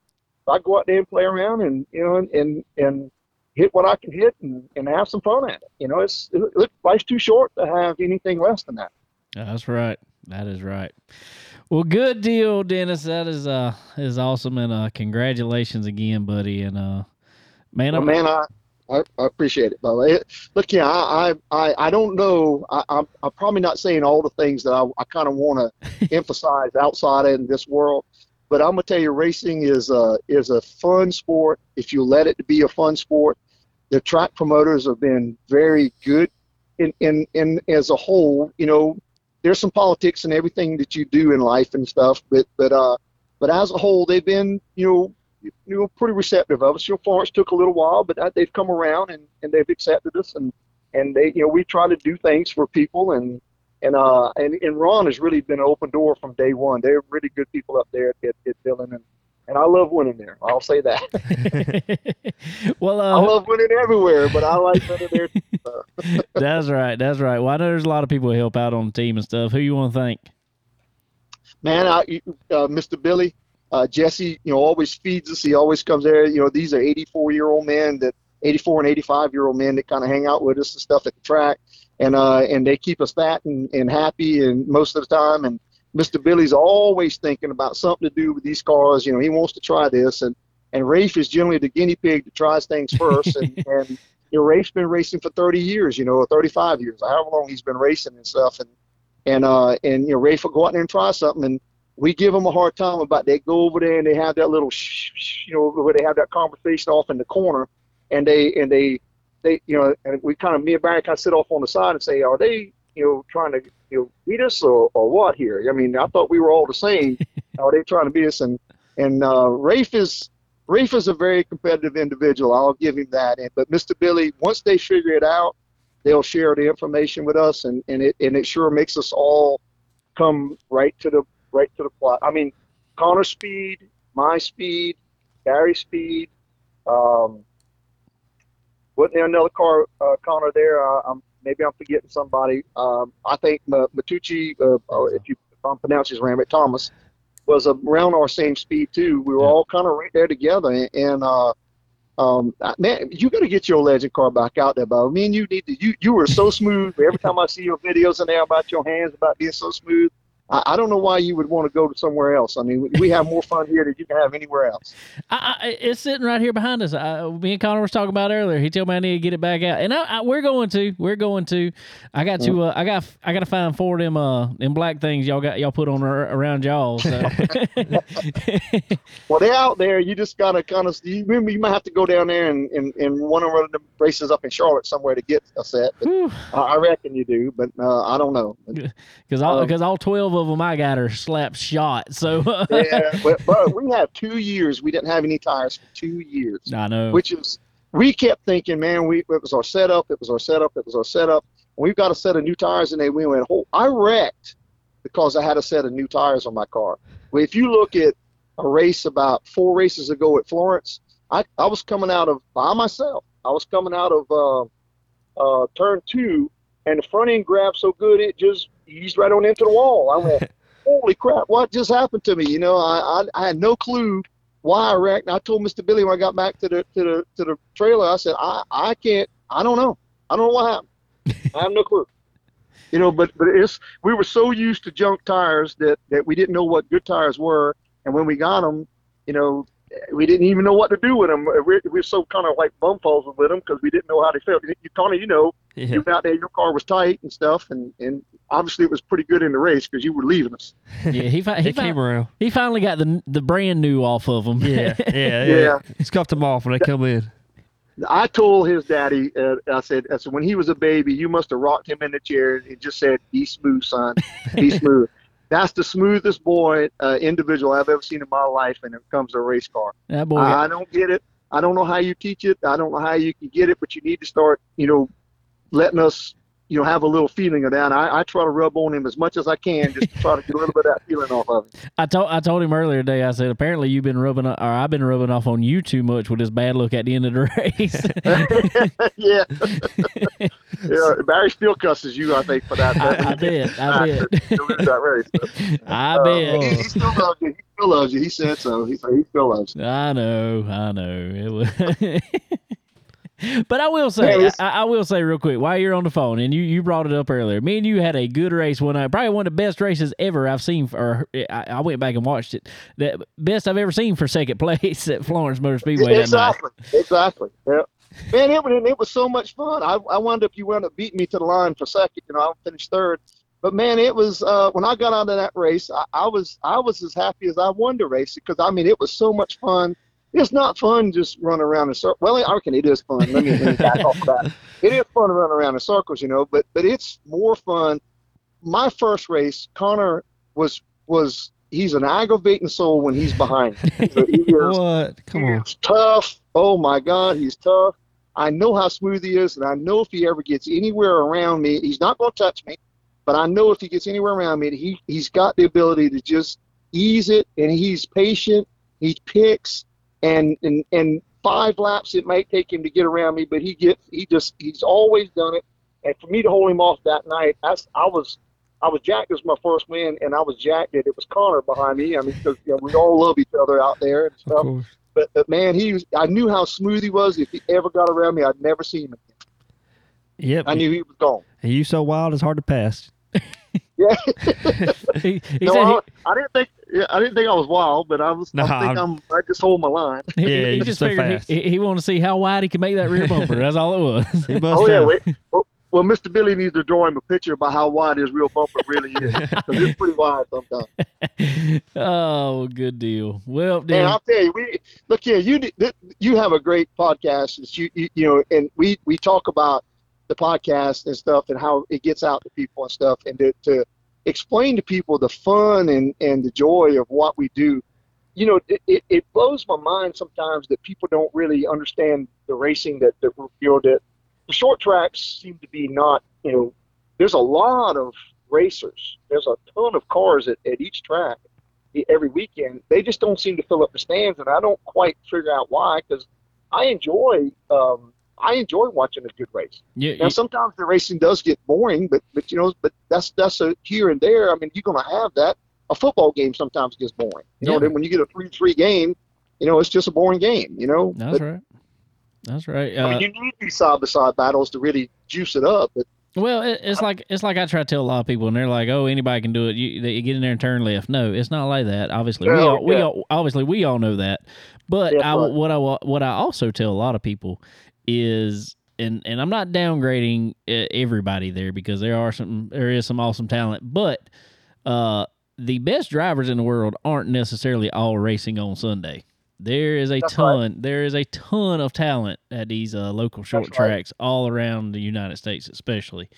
I go out there and play around and you know and and and hit what I can hit and, and have some fun at it. You know, it's it, life's too short to have anything less than that. That's right. That is right. Well, good deal, Dennis. That is uh is awesome, and uh congratulations again, buddy. And uh, man, well, man, I, I, I appreciate it, brother. Look, yeah, I I I don't know. I, I'm I'm probably not saying all the things that I I kind of want to emphasize outside in this world. But I'm gonna tell you, racing is a is a fun sport if you let it be a fun sport. The track promoters have been very good in in, in as a whole. You know, there's some politics and everything that you do in life and stuff, but but uh, but as a whole, they've been you know you know pretty receptive of us. You know, Florence took a little while, but they've come around and and they've accepted us and and they you know we try to do things for people and and uh and, and Ron has really been an open door from day one. They're really good people up there at, at Dillon and and I love winning there. I'll say that. well, uh, I love winning everywhere, but I like winning there. that's right. That's right. Well, I know there's a lot of people who help out on the team and stuff. Who you want to thank? Man, I, uh, Mr. Billy, uh, Jesse, you know, always feeds us. He always comes there. You know, these are 84 year old men that 84 and 85 year old men that kind of hang out with us and stuff at the track and uh, and they keep us fat and, and happy and most of the time. And Mr. Billy's always thinking about something to do with these cars. You know, he wants to try this, and and Rafe is generally the guinea pig that tries things first. and, and you know, Rafe's been racing for 30 years, you know, or 35 years, however long he's been racing and stuff. And and uh, and you know, Rafe will go out there and try something, and we give them a hard time about they go over there and they have that little, shh, shh, you know, where they have that conversation off in the corner, and they and they they, you know, and we kind of me and Barry kind of sit off on the side and say, are they, you know, trying to you know beat us or, or what here? I mean, I thought we were all the same. are they trying to beat us? And and uh, Rafe is Rafe is a very competitive individual. I'll give him that. And, but Mr. Billy, once they figure it out, they'll share the information with us, and, and it and it sure makes us all come right to the right to the plot. I mean, Connor speed, my speed, Gary speed. Um, wasn't there another car, uh, Connor? There, uh, I'm maybe I'm forgetting somebody. Um, I think Matucci, uh, if you if I'm pronouncing his name Thomas was around our same speed too. We were Yeah. all kind of right there together, and uh, um, man, you got to get your legend car back out there, Bo. Me and you need to. You you were so smooth. Every time I see your videos in there about your hands about being so smooth, I, I don't know why you would want to go to somewhere else. I mean, we, have more fun here than you can have anywhere else. I, I, it's sitting right here behind us. I, me and Connor was talking about earlier. He told me I need to get it back out, and I, I, we're going to. We're going to. I got to. Uh, I got. I got to find four of them. Uh, them black things y'all got. Y'all put on ar- around y'all. So. Well, they're out there. You just gotta kind of. You remember, you might have to go down there and and, and one of the races up in Charlotte somewhere to get a set. But. I reckon you do, but uh, I don't know. Because all, Um, cause all 12 of them I got are slap shot. So yeah, but, but we have two years. We didn't have any tires for two years, I know. which is we kept thinking, man, we it was our setup, it was our setup, it was our setup. We've got a set of new tires, and they we went. Oh, I wrecked because I had a set of new tires on my car. Well, if you look at a race about four races ago at Florence, I, I was coming out of by myself. I was coming out of uh, uh, turn two, and the front end grabbed so good it just eased right on into the wall. I went, holy crap, what just happened to me? You know, I, I, I had no clue why I wrecked. I told Mr. Billy when I got back to the to the to the trailer, I said, I, I can't I don't know. I don't know what happened. I have no clue. You know, but but it's we were so used to junk tires that that we didn't know what good tires were, and when we got them, you know, we didn't even know what to do with them. We're, we're so kind of like bumfuzzled with them because we didn't know how they felt. You kind of, you know, Yeah. you were out there, your car was tight and stuff, and and obviously it was pretty good in the race because you were leaving us. yeah, he, fi- he, It came around. he finally got the the brand new off of them. Yeah, yeah, yeah. Yeah. Scuffed them off when they come in. I told his daddy, uh, I said, I said, when he was a baby, you must have rocked him in the chair and just said, "Be smooth, son, be smooth." That's the smoothest boy uh, individual I've ever seen in my life, when it comes to a race car. that boy. I, I don't get it. I don't know how you teach it. I don't know how you can get it, but you need to start, you know, letting us, you know, have a little feeling of that. And I, I try to rub on him as much as I can just to try to get a little bit of that feeling off of him. I told I told him earlier today. I said apparently you've been rubbing or I've been rubbing off on you too much with this bad look at the end of the race. yeah. yeah. Barry still cusses you, I think, for that. I, I bet. I bet. That race. I Uh, bet. he, he still loves you. He still loves you. He said so. He said he still loves you. I know, I know. But I will say, I, I will say real quick, while you're on the phone, and you, you brought it up earlier, me and you had a good race one night, probably one of the best races ever I've seen. For, or I, I went back and watched it. The best I've ever seen for second place at Florence Motor Speedway that night. Exactly. Exactly. Yeah. Man, it was it was so much fun. I I wound up you wound up beating me to the line for second. You know, I finished third. But man, it was uh, when I got out of that race, I, I was I was as happy as I won the race because I mean it was so much fun. It's not fun just running around in circles. Well, I reckon it is fun. Let me, let me back off that. It is fun to run around in circles, you know, but but it's more fun. My first race, Connor was was he's an aggravating soul when he's behind. So he is What? Come on. He's tough. Oh my God, he's tough. I know how smooth he is, and I know if he ever gets anywhere around me, he's not going to touch me. But I know if he gets anywhere around me, he he's got the ability to just ease it, and he's patient. He picks, and and and five laps it might take him to get around me, but he gets he just he's always done it. And for me to hold him off that night, that's I was I was jacked as my first win, and I was jacked that it was Connor behind me. I mean, because you know, we all love each other out there and stuff. But, but man, he was, I knew how smooth he was. If he ever got around me, I'd never see him again. Yep. I knew he was gone. And you so wild, it's hard to pass. Yeah. He, he no, said I, I didn't think yeah, I didn't think I was wild, but I was. No, I think I'm- I'm. I just hold my line. he, Yeah, he, he just just so figured fast. he, he, he wanted to see how wide he could make that rear bumper. That's all it was. He Oh yeah. Wait. Well, well, Mr. Billy needs to draw him a picture about how wide his real bumper really is. 'cause it's pretty wide sometimes. oh, good deal. Well, And then, I'll tell you, we look here. You d- you have a great podcast. It's you, you you know, and we we talk about the podcast and stuff and how it gets out to people and stuff, and to, to explain to people the fun and and the joy of what we do. You know, it, it, it blows my mind sometimes that people don't really understand the racing that that you know that the short tracks seem to be not. You know, there's a lot of racers. There's a ton of cars at, at each track every weekend. They just don't seem to fill up the stands, and I don't quite figure out why. Because I enjoy, um, I enjoy watching a good race. Yeah, Now sometimes the racing does get boring, but but you know, but that's that's a here and there. I mean, you're going to have that. A football game sometimes gets boring. You know, Yeah. then when you get a three-three game, you know, it's just a boring game. You know, that's But, right. That's right. I Uh, mean, you need these side-by-side battles to really juice it up. But Well, it, it's like it's like I try to tell a lot of people, and they're like, "Oh, anybody can do it. You, you get in there and turn left." No, it's not like that. Obviously, we No, all, we all, obviously we all know that. But That's I, right. what I what I also tell a lot of people is, and and I'm not downgrading uh, everybody there because there are some there is some awesome talent, but uh, the best drivers in the world aren't necessarily all racing on Sunday. There is a That's right. ton. There is a ton of talent at these uh, local short That's right. tracks all around the United States, especially.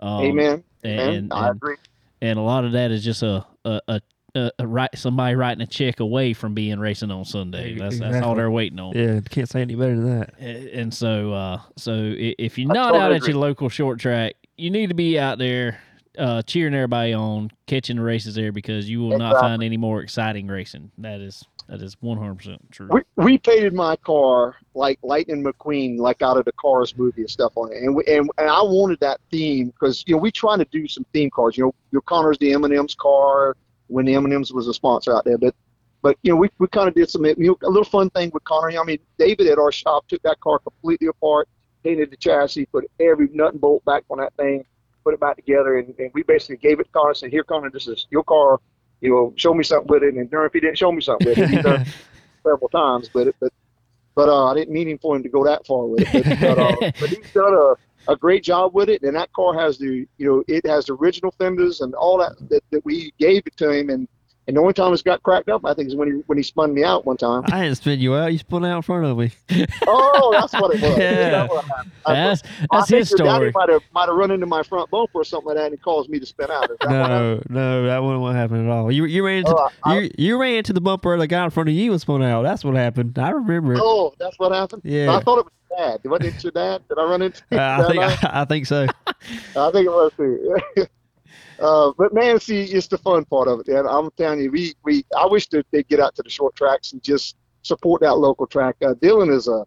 Um, amen, and, amen. and, I and, agree. and a lot of that is just a a, a, a, a right somebody writing a check away from being racing on Sunday. That's that's all they're waiting on. Yeah, can't say any better than that. And so uh so if you're not totally out at your local short track, you need to be out there uh cheering everybody on, catching the races there because you will not find any more exciting racing. That is that is 100% true. we, we painted my car like Lightning McQueen, like out of the Cars movie and stuff on it. And we, and, and I wanted that theme because you know we try to do some theme cars. You know, your Connor's the M&M's car when the M&M's was a sponsor out there, but but you know we, we kind of did some you know, a little fun thing with Connor. I mean, David at our shop took that car completely apart, painted the chassis, put every nut and bolt back on that thing, put it back together, and, and we basically gave it to Connor. And said, "Here, Connor, this is your car." You know, show me something with it. And if he didn't show me something with it. He done several times, but but but uh, I didn't mean him for him to go that far with it. But, but, uh, but he's done a, a great job with it, and that car has the you know it has the original fenders and all that that, that we gave it to him, and and the only time it's got cracked up, I think, is when he when he spun me out one time. I didn't spin you out. You spun out in front of me. oh, that's what it was. Yeah. Happened. I- That's I that's his your daddy story. might have might have run into my front bumper or something like that, and he caused me to spin out. Is that what happened? No, no, that wasn't what happened at all. You you ran into I- you you ran into the bumper of the guy in front of you and spun out. That's what happened. I remember it. Oh, that's what happened. Yeah. I thought it was dad. Wasn't it your dad? Did I run into? Uh, I that think? I, I think so. I think it was too. uh, but man, see, it's the fun part of it. And I'm telling you, we, we I wish that they'd get out to the short tracks and just support that local track. Uh, Dillon is a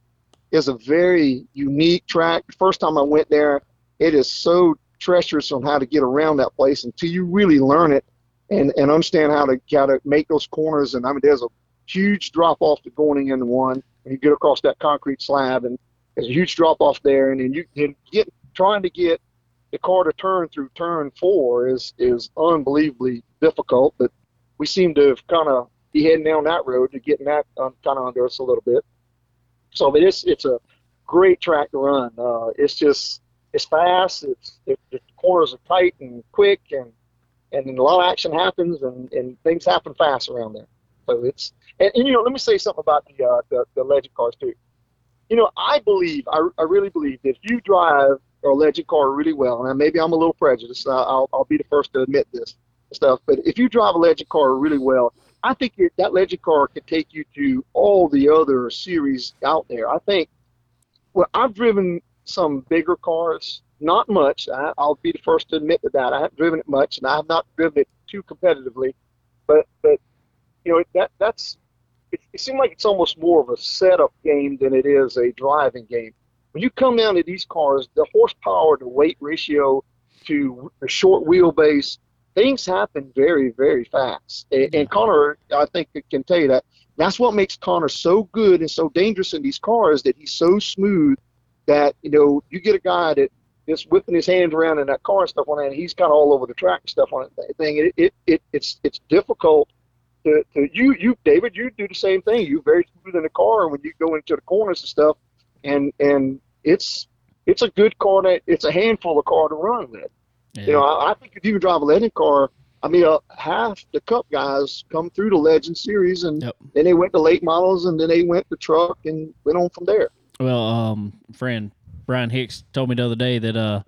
is a very unique track. First time I went there, it is so treacherous on how to get around that place until you really learn it and, and understand how to how to make those corners. And I mean, there's a huge drop off to going into one when you get across that concrete slab, and there's a huge drop off there, and then you then get trying to get the car to turn through turn four is is unbelievably difficult. But we seem to have kind of be heading down that road to getting that um, kind of under us a little bit. So, but it's it's a great track to run. Uh, it's just it's fast. It's it, the corners are tight and quick, and and a lot of action happens, and, and things happen fast around there. So it's and, and you know, let me say something about the uh, the, the legend cars too. You know, I believe, I, I really believe that if you drive a legend car really well, and maybe I'm a little prejudiced, I'll, I'll be the first to admit this stuff, but if you drive a legend car really well, I think it, that legend car can take you to all the other series out there. I think, well, I've driven some bigger cars, not much. I, I'll be the first to admit to that. I haven't driven it much, and I have not driven it too competitively, but but you know that that's it, it seems like it's almost more of a setup game than it is a driving game. When you come down to these cars, the horsepower to weight ratio to the short wheelbase, things happen very, very fast. And, and Connor, I think, can tell you that. That's what makes Connor so good and so dangerous in these cars that he's so smooth that, you know, you get a guy that is whipping his hands around in that car and stuff on that, and he's kind of all over the track and stuff on that thing. It, it, it, it's, it's difficult to, to you, you, David, you do the same thing. You very smooth in the car when you go into the corners and stuff, and and it's it's a good car. That it's a handful of car to run with. Yeah. You know, I, I think if you can drive a legend car, I mean, uh, half the Cup guys come through the Legend Series, and Yep. then they went to late models, and then they went to truck, and went on from there. Well, um, friend Brian Hicks told me the other day that uh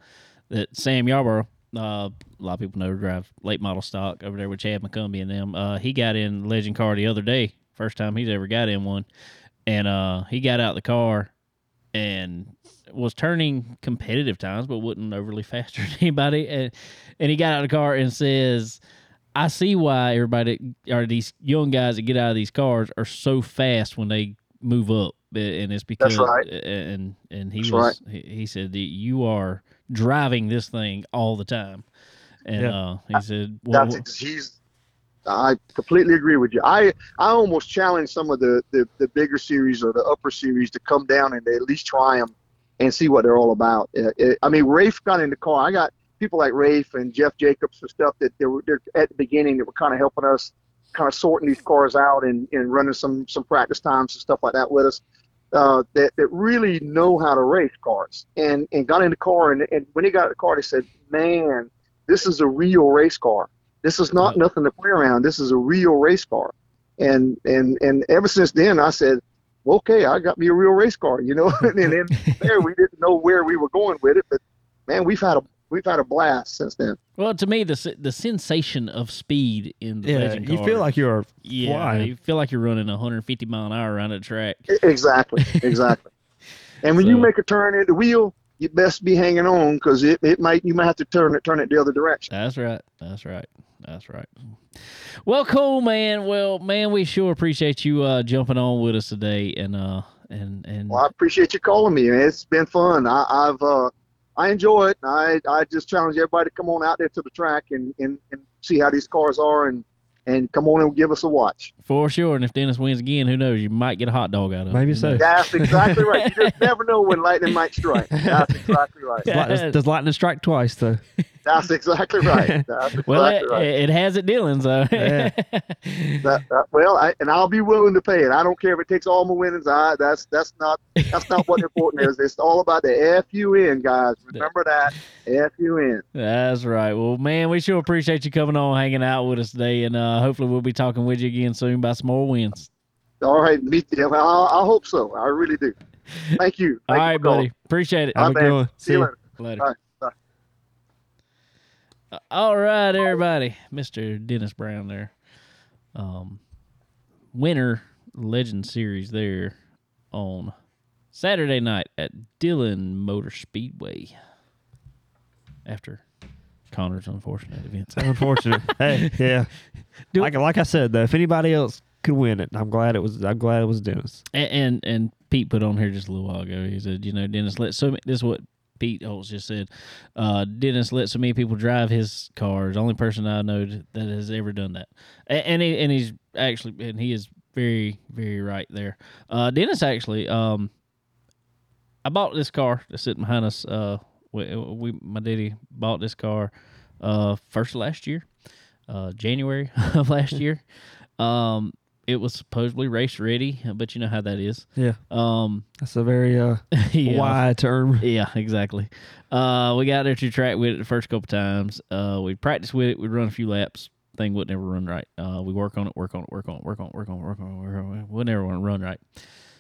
that Sam Yarborough, uh, a lot of people know drive late model stock over there with Chad McCumbee and them. Uh, he got in legend car the other day, first time he's ever got in one, and uh, he got out the car and was turning competitive times, but wasn't overly faster than anybody. And and he got out of the car and says. I see why everybody or these young guys that get out of these cars are so fast when they move up, and it's because right. and and he That's was he, he said you are driving this thing all the time, and Yeah. uh, he said, well, That's he's. I completely agree with you. I I almost challenge some of the, the the bigger series or the upper series to come down and at least try them and see what they're all about. Uh, it- I mean, Rafe got in the car. I got people like Rafe and Jeff Jacobs and stuff that they were they're at the beginning that were kind of helping us kind of sorting these cars out and, and running some some practice times and stuff like that with us. Uh, that that really know how to race cars and and got in the car and, and when they got in the car they said, man, this is a real race car. This is not Yep. nothing to play around. This is a real race car. And and and ever since then, I said, okay, I got me a real race car, you know. and then there, we didn't know where we were going with it, but man, we've had a we've had a blast since then. well, to me, the the sensation of speed in the Yeah, legend you feel like you're yeah, flying. you feel like you're running 150 mile an hour around a track. Exactly, exactly. and when you make a turn at the wheel, you best be hanging on because it, it might you might have to turn it turn it the other direction. That's right. That's right. That's right. Well, cool, man. Well, man, we sure appreciate you uh, jumping on with us today, and uh, and and Well, I appreciate you calling me. Man. It's been fun. I, I've uh, I enjoy it. I I just challenge everybody to come on out there to the track and, and, and see how these cars are and and come on and give us a watch. for sure. And if Dennis wins again, who knows? You might get a hot dog out of it. Maybe so. knows? That's exactly right. You just never know when lightning might strike. That's exactly right. Does, does lightning strike twice though? That's exactly right. That's exactly Well, it, right. it has at Dillon, so Yeah. That, that, well, I, and I'll be willing to pay it. I don't care if it takes all my winnings. I that's that's not that's not what important is. It's all about the FUN, guys. Remember that FUN. That's right. Well, man, we sure appreciate you coming on, hanging out with us today, and uh, hopefully we'll be talking with you again soon about some more wins. All right, me. Well, I, I hope so. I really do. Thank you. All you right, for calling. buddy. Appreciate it. All Have a good man. one. See you ya. later. Later. All right. Bye. All right, everybody. Mr. Dennis Brown there. Um, winner Legend Series there on Saturday night at Dillon Motor Speedway after Connor's unfortunate events. Unfortunate. hey, yeah. Do- like like I said though, if anybody else could win it, I'm glad it was. I'm glad it was Dennis. And, and and Pete put on here just a little while ago. He said, you know, Dennis let so many, this is what Pete Holtz just said. Uh, Dennis let so many people drive his cars. Only person I know that has ever done that. And, and he and he's actually and he is very very right there. Uh, Dennis actually, um, I bought this car that's sitting behind us. Uh, we, we my daddy bought this car, uh, first of last year, uh, January of last year. Um, it was supposedly race ready, but you know how that is. Yeah, Um, that's a very uh, yeah. wide term. Yeah, exactly. Uh, we got there to track with it the first couple times. Uh, we practiced with it. We'd run a few laps. Thing would never run right. Uh, we work on it, work on it, work on it, work on it, work on it, work on it. Work on it. Would never want to run right.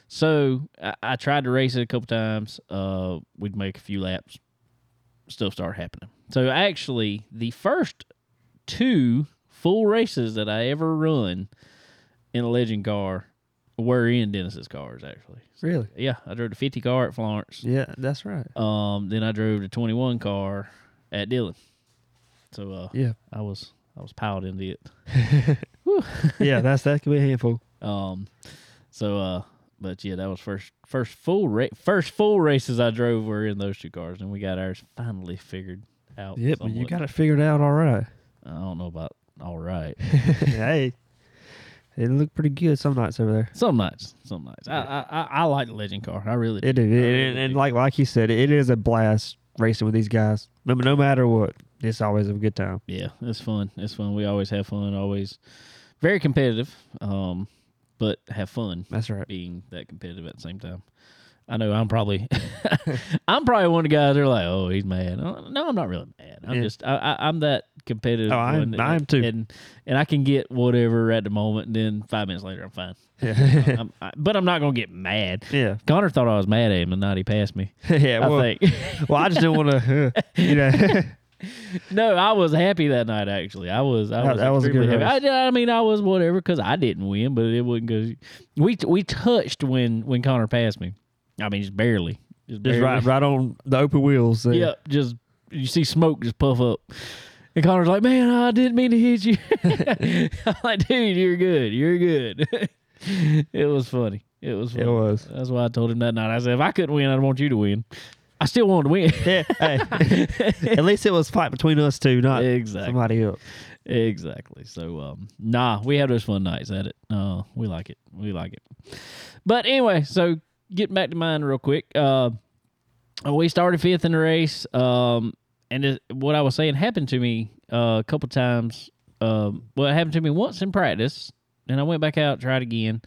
So I, I tried to race it a couple times. Uh, we'd make a few laps. Stuff started happening. So actually, the first two full races that I ever run in a legend car were in Dennis's cars. Actually, Really? yeah, I drove the 50 car at Florence. Yeah, that's right. Um, then I drove the 21 car at Dillon. So uh, Yeah, I was I was piled into it. yeah. That's that could be a handful. Um, so uh, but yeah, that was first first full ra- first full races I drove were in those two cars, and we got ours finally figured out. Yep, but you got it figured out all right. I don't know about all right. hey, it looked pretty good some nights over there. Some nights, some nights. I I, I, I like the legend car. I really. It is, I really and, and like like you said, it is a blast racing with these guys. No, no matter what, it's always a good time. yeah, it's fun. It's fun. We always have fun. Always very competitive. Um, but have fun. That's right. being that competitive at the same time. I know I'm probably I'm probably one of the guys that are like, oh, he's mad. Uh, No, I'm not really mad. I'm Yeah. just I, I, I'm that competitive. Oh, I'm- one, I am too. And and I can get whatever at the moment, and then five minutes later, I'm fine. Yeah. I'm, I, but I'm not gonna get mad. yeah. Connor thought I was mad at him and not he passed me. yeah. Well, I think. well, I just didn't want to, uh, you know. no, I was happy that night. Actually, I was. I was. that was extremely good happy. I, I mean, I was whatever because I didn't win, but it wasn't because we we touched when when Connor passed me. I mean, just barely. Just, just right, right on the open wheels. there. Yep, just you see smoke just puff up. And Connor's like, "Man, I didn't mean to hit you." I'm like, "Dude, you're good. You're good." it was funny. It was. Funny. It was. That's why I told him that night. I said, "If I couldn't win, I'd want you to win." I still wanted to win. Yeah. Hey, at least it was fight between us two, not exactly. somebody else. Exactly. So, um, nah, we have those fun nights at it. Uh, we like it. We like it. But anyway, so getting back to mine real quick. Uh, we started fifth in the race. Um, and it, what I was saying happened to me uh, a couple times. Um, well, it happened to me once in practice, and I went back out tried again,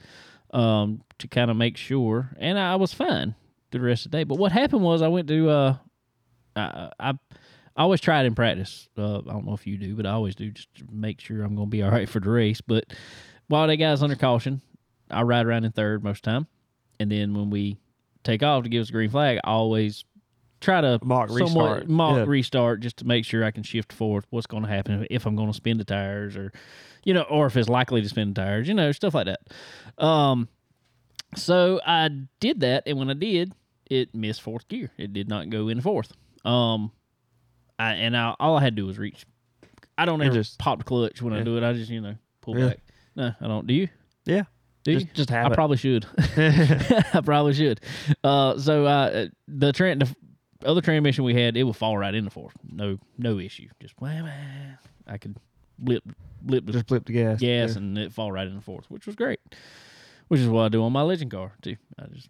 um, to kind of make sure, and I was fine the rest of the day. But what happened was I went to uh, I, I I always try it in practice. Uh, I don't know if you do, but I always do just to make sure I'm going to be all right for the race. But while that guy's under caution, I ride around in third most of the time. And then when we take off to give us a green flag, I always try to Mock restart. mock Yeah. restart just to make sure I can shift forward what's going to happen if I'm going to spin the tires or, you know, or if it's likely to spin the tires, you know, stuff like that. Um, so I did that, and when I did, it missed fourth gear. It did not go in fourth. Um, I, and I, all I had to do was reach. I don't ever just- pop the clutch when I do it. I just you know pull Really? back. No, I don't. Do you? Yeah. Do Just, you? just I have it. probably should. I probably should. Uh, so uh, the train, the other transmission we had, it would fall right in the fourth. No, no issue. Just wham, wham. I could blip, blip the just blip the gas. gas Yeah. and it fall right in the fourth, which was great. Which is what I do on my legend car too. I just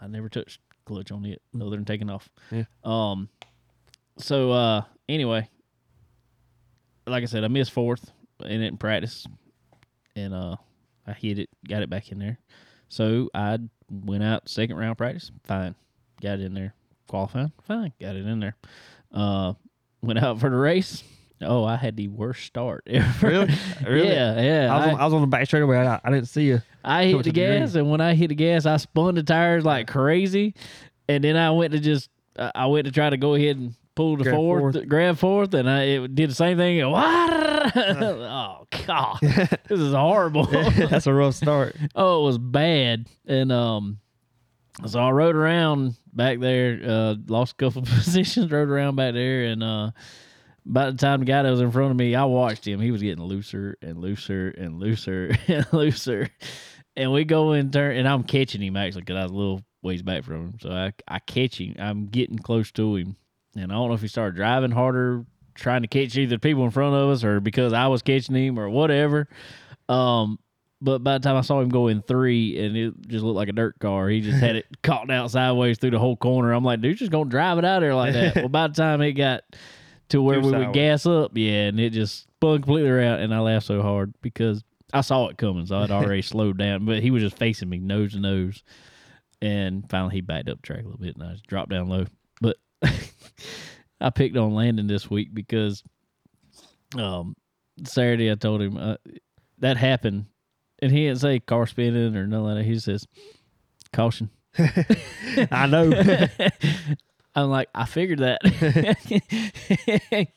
I never touched clutch on it other than taking off. Yeah. Um. So uh, anyway, like I said, I missed fourth in it in practice, and uh, I hit it, got it back in there. So I went out second round practice, fine, got it in there. Qualifying, fine, got it in there. Uh, went out for the race. Oh, I had the worst start ever. Really? Really? Yeah, yeah. I was, I, on, I was on the back straightaway. I, I didn't see you. I hit the to the gas, and when I hit the gas, I spun the tires like crazy, and then I went to just I I went to try to go ahead and pull the Grab fourth, fourth. grab fourth, and I it did the same thing. Oh God, this is horrible. That's a rough start. oh, it was bad, and um, so I rode around back there, uh, lost a couple positions, rode around back there, and uh. By the time the guy that was in front of me, I watched him. He was getting looser and looser and looser and looser. And we go in turn, and I'm catching him actually because I was a little ways back from him. So I, I catch him. I'm getting close to him. And I don't know if he started driving harder, trying to catch either people in front of us or because I was catching him or whatever. Um, but by the time I saw him go in three, and it just looked like a dirt car, he just had it caught out sideways through the whole corner. I'm like, dude, just gonna drive it out there like that. well, by the time it got to where Too we would gas up, yeah, and it just spun completely around, and I laughed so hard because I saw it coming, so I'd already slowed down, but he was just facing me nose to nose, and finally he backed up track a little bit, and I just dropped down low. But I picked on Landon this week because um Saturday I told him uh, that happened, and he didn't say car spinning or nothing like that. He says caution. I know. I'm like, I figured that.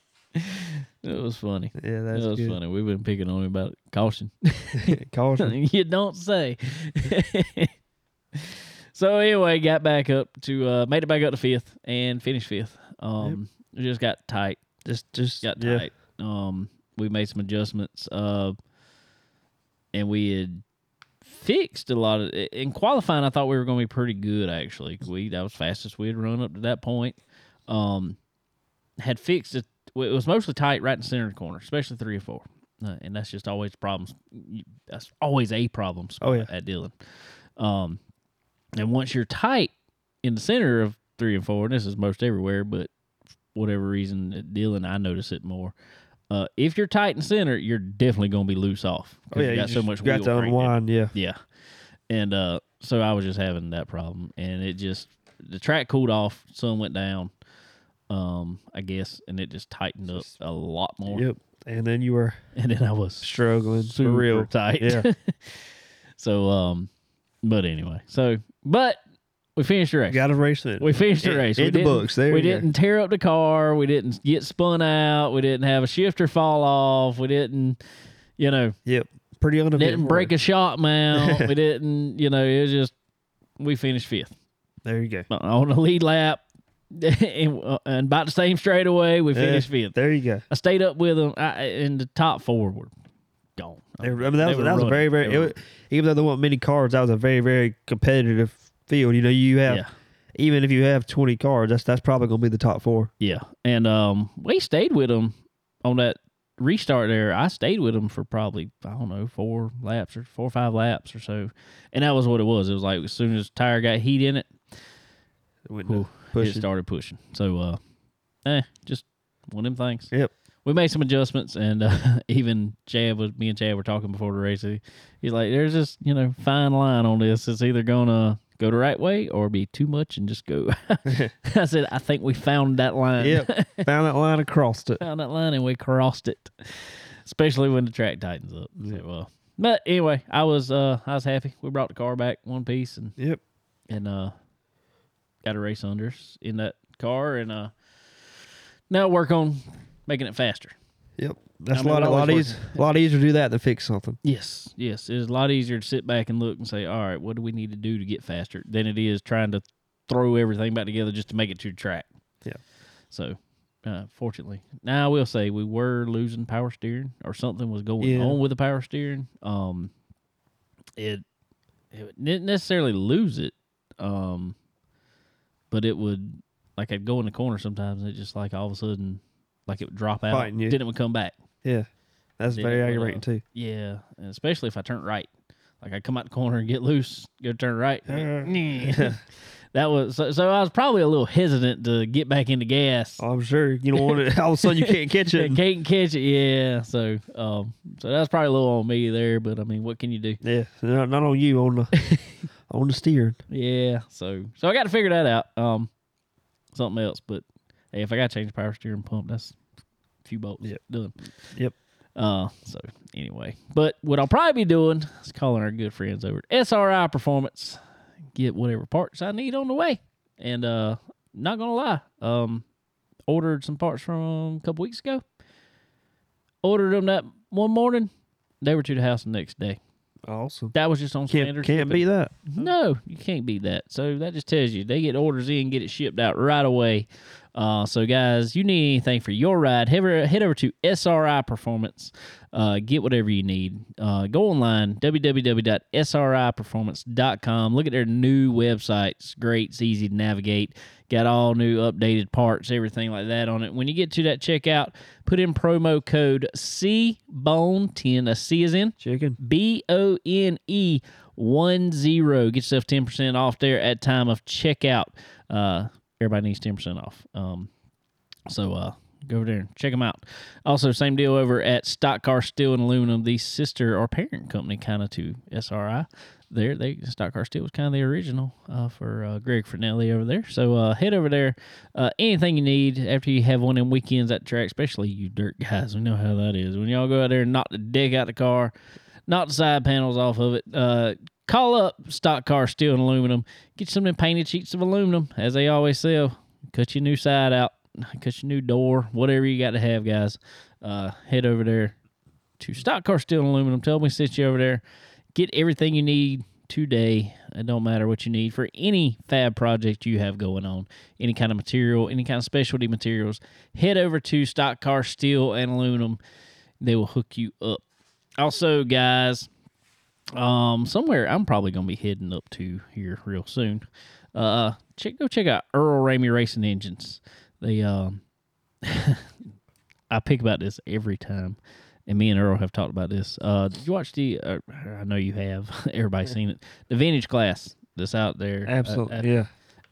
it was funny. yeah, that's it was good. funny. We've been picking on him about caution. Caution. you don't say. so anyway, got back up to uh made it back up to fifth and finished fifth. Um it just got tight. Just, just Got yeah. tight. Um we made some adjustments. Uh and we had fixed a lot of in qualifying I thought we were gonna be pretty good actually. We that was fastest we had run up to that point. Um had fixed it it was mostly tight right in the center of the corner, especially three or four. Uh, and that's just always problems. That's always a problem. Oh, yeah. at Dillon. Um, and once you're tight in the center of three and four, and this is most everywhere, but whatever reason at Dillon, I notice it more. Uh, if you're tight in center, you're definitely going to be loose off. Oh yeah, you got so just much got to unwind. Yeah, Yeah. And uh so I was just having that problem, and it just the track cooled off, sun went down, um, I guess, and it just tightened up a lot more. Yep. And then you were And then I was struggling super real. tight. Yeah. so um, but anyway, so but we finished the race. Got a race in. We finished the race. in we the didn't- books. There we you didn't tear up the car. We didn't get spun out. We didn't have a shifter fall off. We didn't, you know, Yep. Pretty uneventful. didn't break a shock mount. we didn't, you know, it was just we finished fifth There you go. on the lead lap, and, uh, and about the same straightaway we Yeah. finished fifth. There you go. I stayed up with them, I, and the top four were gone. I mean, that was, that was a very, very. It was, even though there weren't many cars, that was a very, very competitive field. You know, you have yeah. even if you have twenty cars, that's that's probably going to be the top four. Yeah, and um, we stayed with them on that restart there. I stayed with them for probably I don't know four laps or four or five laps or so, and that was what it was. It was like as soon as the tire got heat in it, Wouldn't Whew, it it. started pushing. So, uh, eh, just one of them things. Yep. We made some adjustments, and uh, even Chad was me and Chad were talking before the race. He- He's like, "There's just you know fine line on this. It's either gonna go the right way or be too much and just go." I said, "I think we found that line." Yep. Found that line and crossed it. found that line and we crossed it. Especially when the track tightens up. So, uh, but anyway, I was uh I was happy. We brought the car back one piece and Yep. and uh got a race unders in that car and uh now work on making it faster. Yep. That's I a lot, a lot easier. A lot easier to do that than fix something. Yes, yes. It's a lot easier to sit back and look and say, all right, what do we need to do to get faster than it is trying to throw everything back together just to make it to track. Yeah. So, uh, fortunately, now I will say we were losing power steering or something was going Yeah. on with the power steering. Um, it, it didn't necessarily lose it, um, but it would like I'd go in the corner sometimes and it just like all of a sudden like it would drop out, Fighting then it would come back. Yeah. That's Yeah, very but, uh, aggravating too. Yeah, and especially if I turn right. Like I come out the corner and get loose, go turn right. Uh. that was so, so. I was probably a little hesitant to get back into gas. I'm sure you don't want it. All of a sudden, you can't catch it. Can't catch it. Yeah, so um, so that's probably a little on me there. But I mean, what can you do? Yeah, not, not on you on the on the steering. Yeah, so so I got to figure that out. Um, something else, but hey, if I got to change the power steering pump, that's a few bolts. Yep. done. Yep. Uh, so anyway, but what I'll probably be doing is calling our good friends over at SRI Performance, get whatever parts I need on the way. And uh, not gonna lie, um, ordered some parts from a couple weeks ago. Ordered them that one morning. They were to the house the next day. Awesome. That was just on Can't standard. can't shipping. beat that. No, you can't beat that. So that just tells you they get orders in, get it shipped out right away. Uh, so guys, you need anything for your ride, head over, head over to SRI Performance. Uh, get whatever you need. Uh, go online www.sriperformance.com. Look at their new website. It's great. It's easy to navigate. Got all new updated parts, everything like that on it. When you get to that checkout, put in promo code CBONE10. A C is in Chicken. B O N E one zero. Get yourself ten percent off there at time of checkout. Uh, everybody needs ten percent off. Um, so uh, go over there and check them out. Also, same deal over at Stock Car Steel and Aluminum, the sister or parent company, kind of to SRI. There, they Stock Car Steel was kind of the original uh, for uh, Greg Fernelli over there. So uh, head over there. Uh, anything you need after you have one them weekends at the track, especially you dirt guys, we know how that is. When y'all go out there and knock the deck out the car, knock the side panels off of it. Call up Stock Car Steel and Aluminum. Get some of them painted sheets of aluminum, as they always sell. Cut your new side out, cut your new door, whatever you got to have, guys. Uh, head over there to Stock Car Steel and Aluminum. Tell we sent you over there. Get everything you need today. It don't matter what you need for any fab project you have going on, any kind of material, any kind of specialty materials. Head over to Stock Car Steel and Aluminum. They will hook you up. Also, guys, um, somewhere I'm probably gonna be heading up to here real soon. Uh, check go check out Earl Ramey Racing Engines. They um, I pick about this every time, and me and Earl have talked about this. Uh, did you watch the? Uh, I know you have. Everybody's seen it. The vintage class that's out there. uh, Absolutely. yeah.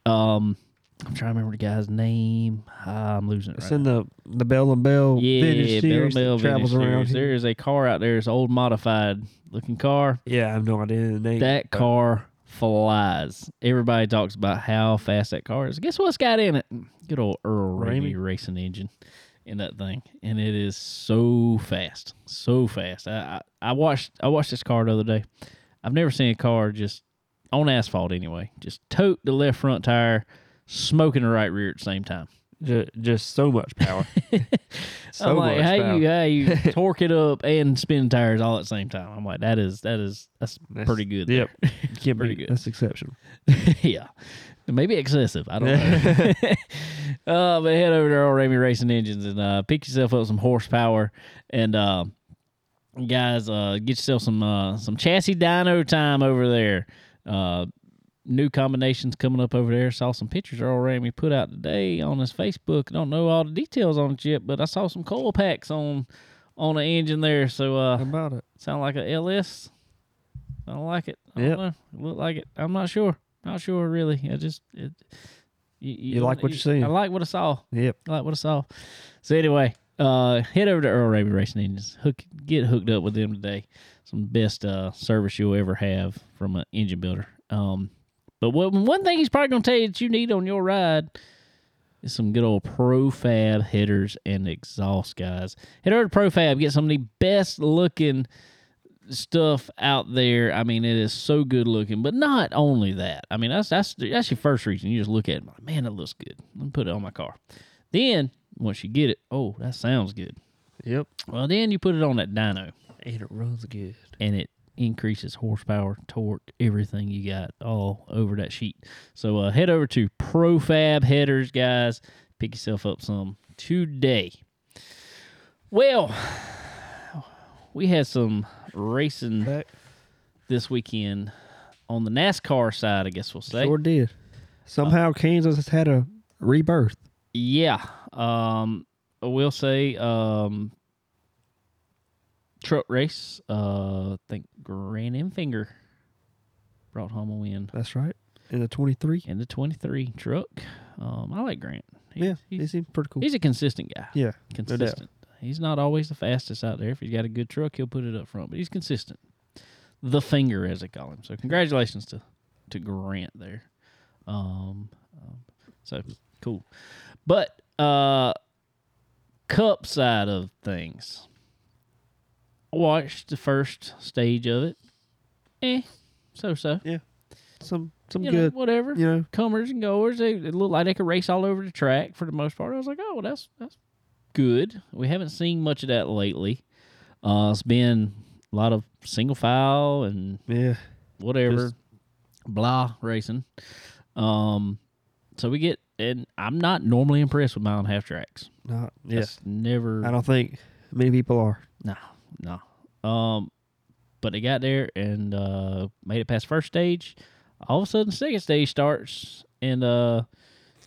um, I'm trying to remember the guy's name. Ah, I'm losing it. It's right in the the Bell and Bell yeah, vintage Bell series Bell that travels vintage around series. There is a car out there. It's an old modified looking car. Yeah, I have no idea the name. That car flies. Everybody talks about how fast that car is. Guess what's got in it? Good old Earl Ramey. racing engine in that thing, and it is so fast, so fast. I, I I watched I watched this car the other day. I've never seen a car just on asphalt anyway, just tote the left front tire, smoking the right rear at the same time. Just, just so much power. so I'm like, much how power. you how you torque it up and spin tires all at the same time? I'm like, that is that is that's That's- pretty good. Yep. can't Pretty be good. That's exceptional. yeah. Maybe excessive. I don't know. uh, but head over to Earl Ramey Racing Engines and uh, pick yourself up some horsepower and uh, guys, uh, get yourself some uh, some chassis dyno time over there. Uh, new combinations coming up over there. Saw some pictures Earl Ramey put out today on his Facebook. I don't know all the details on it yet, but I saw some coil packs on on the engine there. So uh, How about it? Sound like a LS? I don't like it. I don't Yep. know. Look like it. I'm not sure. Not sure really. I just it. You, You like what you're seeing. I like what I saw. Yep. I like what I saw. So anyway, uh, head over to Earl Ramey Racing Engines. Hook, get hooked up with them today. Some best uh, service you'll ever have from an engine builder. Um, but what, one thing he's probably gonna tell you that you need on your ride is some good old Profab headers and exhaust guys. Head over to Profab, get some of the best looking stuff out there. I mean, it is so good looking, but not only that. I mean, that's that's that's your first reason. You just look at it, like, man, that looks good. Let me put it on my car. Then once you get it, oh, that sounds good. Yep. Well, then you put it on that dyno, And it runs good. and it increases horsepower, torque, everything you got all over that sheet. So uh, head over to Profab Headers, guys. Pick yourself up some today. Well, we had some racing Back. this weekend on the NASCAR side, I guess we'll say. Sure did. Somehow Kansas has had a rebirth. Yeah. Um I will say um truck race, uh I think Grant Enfinger brought home a win That's right. In the 23. in the 23 truck. Um I like Grant. He- Yeah. He's, He seems pretty cool. he's a consistent guy. Yeah. Consistent. he's not always the fastest out there. If he's got a good truck, he'll put it up front, but he's consistent. The finger, as they call him. So congratulations to to Grant there. Um, um, so cool. But uh, cup side of things, watched the first stage of it. Eh, so so. Yeah. Some some You know, good, whatever you know. comers and goers. They it looked like they could race all over the track for the most part. I was like, oh, well, that's that's good. We haven't seen much of that lately. Uh, it's been a lot of single file and Yeah. whatever, Just- blah racing. Um, so we get, and I'm not normally impressed with mile and a half tracks. Not yeah. Never. I don't think many people are. No, no. Um, but they got there and uh, made it past first stage. All of a sudden, second stage starts and uh,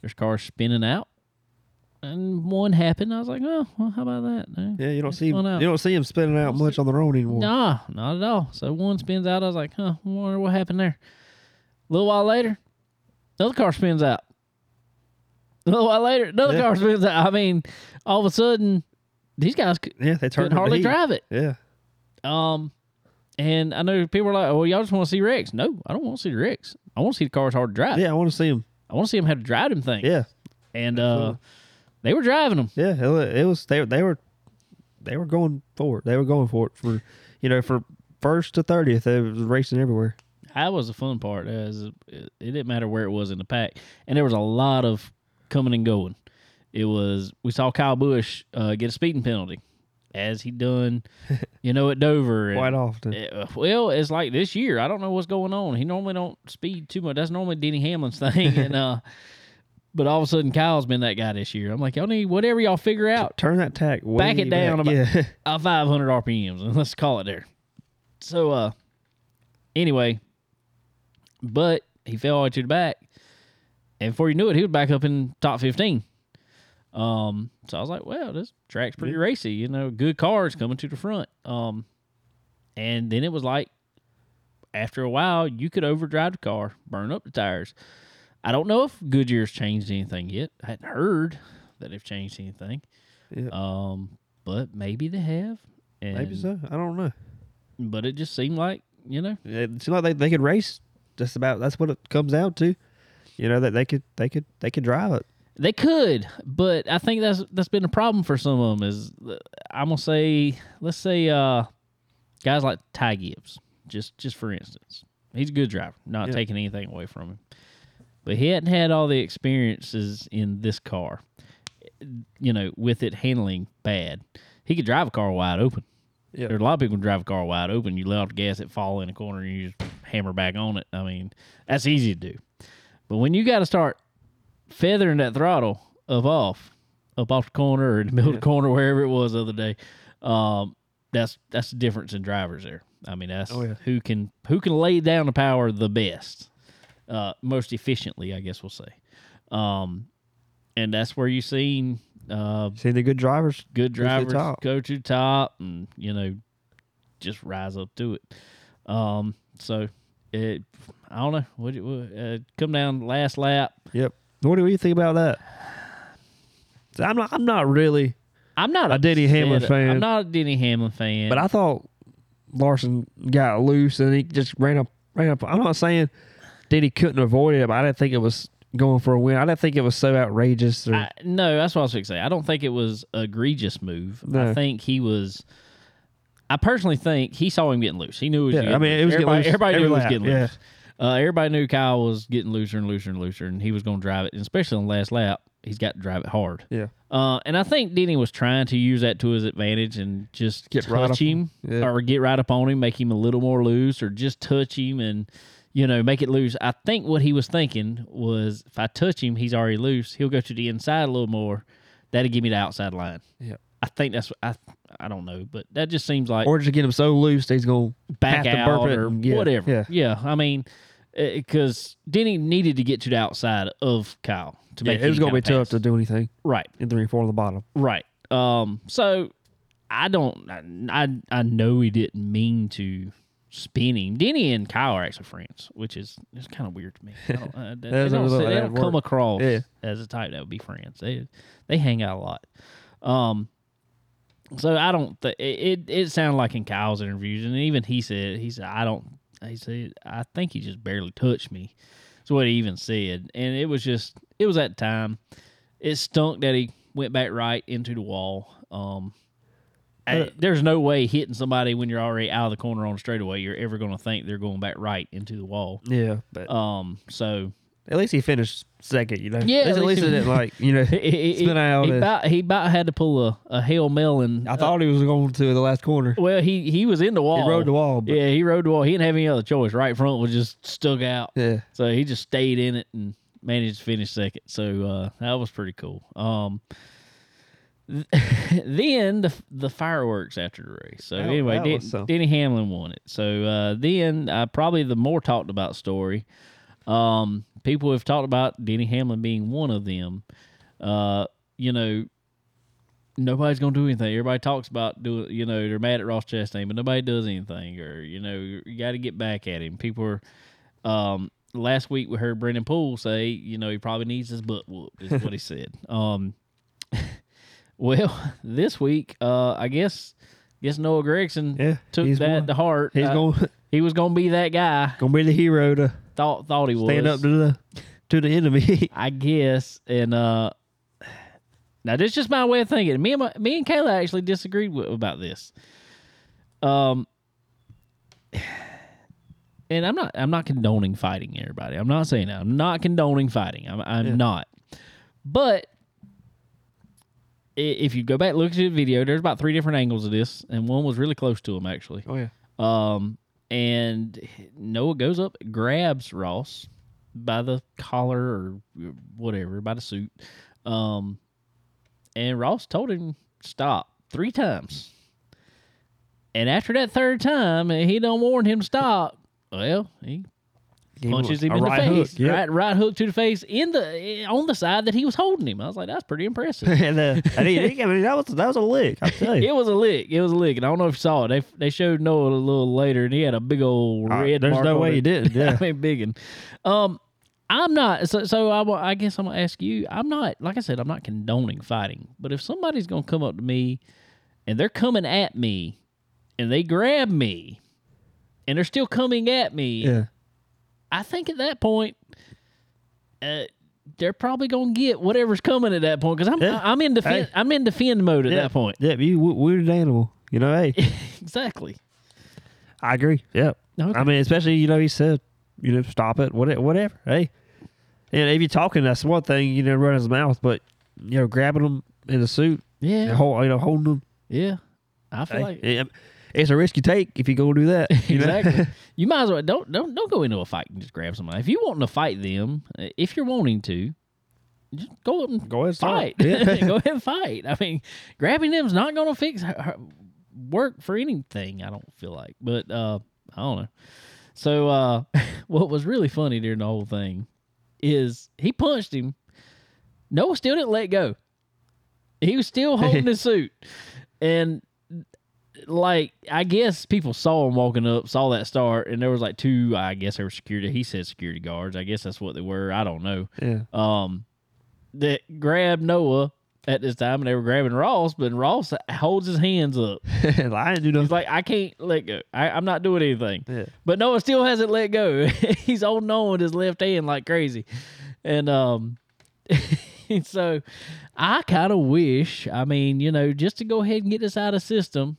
there's cars spinning out, and one happened. I was like, oh, well, how about that? Eh, Yeah, you don't it's see out. you don't see them spinning out much on their own anymore. Nah, not at all. So one spins out. I was like, huh, wonder what happened there. A little while later, another car spins out. A little while later, another Yeah. car spins out. I mean, all of a sudden, these guys Yeah, they couldn't hardly drive it. Yeah. Um, and I know people are like, "Oh, y'all just want to see wrecks." No, I don't want to see the wrecks. I want to see the cars hard to drive. Yeah, I want to see them. I want to see them how to drive them things. Yeah. and uh, they were driving them. Yeah, it it was they they were they were going for it. They were going for it for you know for first to thirtieth. They was racing everywhere. That was the fun part. As it, it didn't matter where it was in the pack, and there was a lot of coming and going. It was we saw Kyle Busch uh, get a speeding penalty, as he done, you know, at Dover. Quite often. Uh, well, it's like this year. I don't know what's going on. He normally don't speed too much. That's normally Denny Hamlin's thing, and uh, but all of a sudden Kyle's been that guy this year. I'm like, y'all need whatever y'all figure out Turn that tack. Back it down about- yeah. uh, 500 RPMs, and let's call it there. So, uh, anyway, but he fell all the way to the back, and before you knew it, he was back up in top 15. Um, so I was like, well, this track's pretty Yeah. racy, you know, good cars coming to the front. Um, and then it was like, after a while, you could overdrive the car, burn up the tires. I don't know if Goodyear's changed anything yet. I hadn't heard that they've changed anything. Yeah. Um, but maybe they have. Maybe so. I don't know. But it just seemed like, you know, It seemed like they, they could race just about that's what it comes down to. You know that they could they could they could drive it. They could, but I think that's that's been a problem for some of them. Is uh, I'm gonna say, let's say, uh, guys like Ty Gibbs, just just for instance, he's a good driver, not Yeah. taking anything away from him, but he hadn't had all the experiences in this car, you know, with it handling bad. He could drive a car wide open. Yeah. There's a lot of people who drive a car wide open. You let off the gas, it fall in a corner, and you just hammer back on it. I mean, that's easy to do. But when you got to start feathering that throttle up off, up off the corner or in the middle of the corner, wherever it was the other day, um, that's that's the difference in drivers there. I mean, that's Oh, yeah. who can who can lay down the power the best, uh, most efficiently, I guess we'll say. Um, and that's where you've seen uh, Seen the good drivers. good to drivers top. go to top and you know just rise up to it. Um, so it, I don't know. What, it- what uh, come down last lap? Yep. What do you think about that? I'm not. I'm not really. I'm not A Denny upset. Hamlin fan. I'm not a Denny Hamlin fan. But I thought Larson got loose and he just ran up. Ran up. I'm not saying that he couldn't avoid it, but I didn't think it was going for a win. I didn't think it was so outrageous. Or, I, no, that's what I was going to say. I don't think it was a egregious move. I think he was. I personally think he saw him getting loose. He knew it was. Yeah, getting I mean, loose. it was getting everybody, loose everybody every knew it was lap, getting yeah. loose. Uh, everybody knew Kyle was getting looser and looser and looser, and he was going to drive it. And especially on the last lap, he's got to drive it hard. yeah. Uh, and I think Denny was trying to use that to his advantage and just Get touch right up him Yeah. or get right up on him, make him a little more loose, or just touch him and you know make it loose. I think what he was thinking was if I touch him, he's already loose. He'll go to the inside a little more. That'll give me the outside line. Yeah. I think that's I I don't know, but that just seems like Or just get him so loose that he's going back to burp out it or yeah, whatever. yeah. I mean, because Denny needed to get to the outside of Kyle to Yeah, make it was going to be tough to do anything right. in three and four on the bottom. Right. Um. So I don't. I I know he didn't mean to spin him. Denny and Kyle are actually friends, which is is kind of weird to me. I don't, uh, they, doesn't don't, say- they don't come across Yeah. as a type that would be friends. They they hang out a lot. Um. So I don't. Th- it, it it sounded like in Kyle's interviews, and even he said he said I don't. He said I think he just barely touched me. That's what he even said, and it was just it was that time. It stunk that he went back right into the wall. Um, I- there's no way hitting somebody when you're already out of the corner on the straightaway, you're ever going to think they're going back right into the wall. Yeah, but Um, so at least he finished second. You know. Yeah, At at least, least he- didn't like you know. he, he, Spin out he, and- about, he about had to pull a, a hail melon. I thought he was going to the last corner. well, he he was in the wall. He rode the wall. But Yeah, he rode the wall. He didn't have any other choice. Right front was just stuck out. yeah. So he just stayed in it and managed to finish second. So uh, that was pretty cool. Um, then the the fireworks after the race. So That- anyway, that Den- was Denny Hamlin won it. So uh, then uh, probably the more talked about story. Um, people have talked about Denny Hamlin being one of them. Uh, you know, nobody's gonna do anything. Everybody talks about doing. You know, they're mad at Ross Chastain, but nobody does anything. Or you know, you got to get back at him. People are. Um, last week we heard Brendan Poole say, you know, he probably needs his butt whooped, is what he said. Um, well, this week, uh, I guess, guess Noah Gragson Yeah. took that one- to heart. He's Uh, going he was gonna be that guy. going to be the hero to Thought thought he was stand up to the to the enemy. I guess. And uh now this is just my way of thinking. Me and my, me and Kayla actually disagreed with, about this. Um and I'm not I'm not condoning fighting everybody. I'm not saying that. I'm not condoning fighting. I'm I'm Yeah. not. But if you go back and look at the video, there's about three different angles of this, and one was really close to him actually. oh yeah. Um, and Noah goes up, grabs Ross by the collar or whatever, by the suit. Um, and Ross told him stop three times. And after that third time, and he don't warn him to stop. Well, he punches him in the face, hook, yep. right, right hook to the face in the on the side that he was holding him. I was like, that's pretty impressive. and, uh, and he, he- I mean, that was that was a lick. I tell you. It was a lick. It was a lick, and I don't know if you saw it. They they showed Noah a little later, and he had a big old Uh, red. there's mark no way it. he didn't, yeah. I mean, big one. Um, I'm not. So, so I, I guess I'm gonna ask you. I'm not. Like I said, I'm not condoning fighting. But if somebody's gonna come up to me, and they're coming at me, and they grab me, and they're still coming at me, yeah. I think at that point, uh, they're probably gonna get whatever's coming at that point because I'm Yeah. I'm in defend Hey. I'm in defend mode at Yeah. that point. Yeah, you weird animal. You know, hey, exactly. I agree. Yeah. Okay. I mean, especially you know, he said, you know, stop it, whatever, whatever. Hey, and if you're talking, that's one thing. You know, run his mouth, but you know, grabbing him in the suit, yeah, hold, you know, holding him. yeah. I feel Hey, like yeah, it's a risk you take if you go do that. You know? exactly. you might as well don't don't don't go into a fight and just grab somebody. If you want to fight them, uh, if you're wanting to, just go and Go ahead, and fight. Yeah. go ahead and fight. I mean, grabbing them's not going to fix her, her- work for anything. I don't feel like, but uh, I don't know. So uh, what was really funny during the whole thing is he punched him. Noah still didn't let go. He was still holding his suit, and like I guess people saw him walking up, saw that start, and there was like two. I guess they were security. He said security guards. I guess that's what they were. I don't know yeah. um, that grabbed Noah at this time, and they were grabbing Ross, but Ross holds his hands up. I didn't do He's nothing. like, I can't let go. I, I'm not doing anything. Yeah. But Noah still hasn't let go. He's holding on with his left hand like crazy, and um, so I kind of wish. I mean, you know, just to go ahead and get this out of system.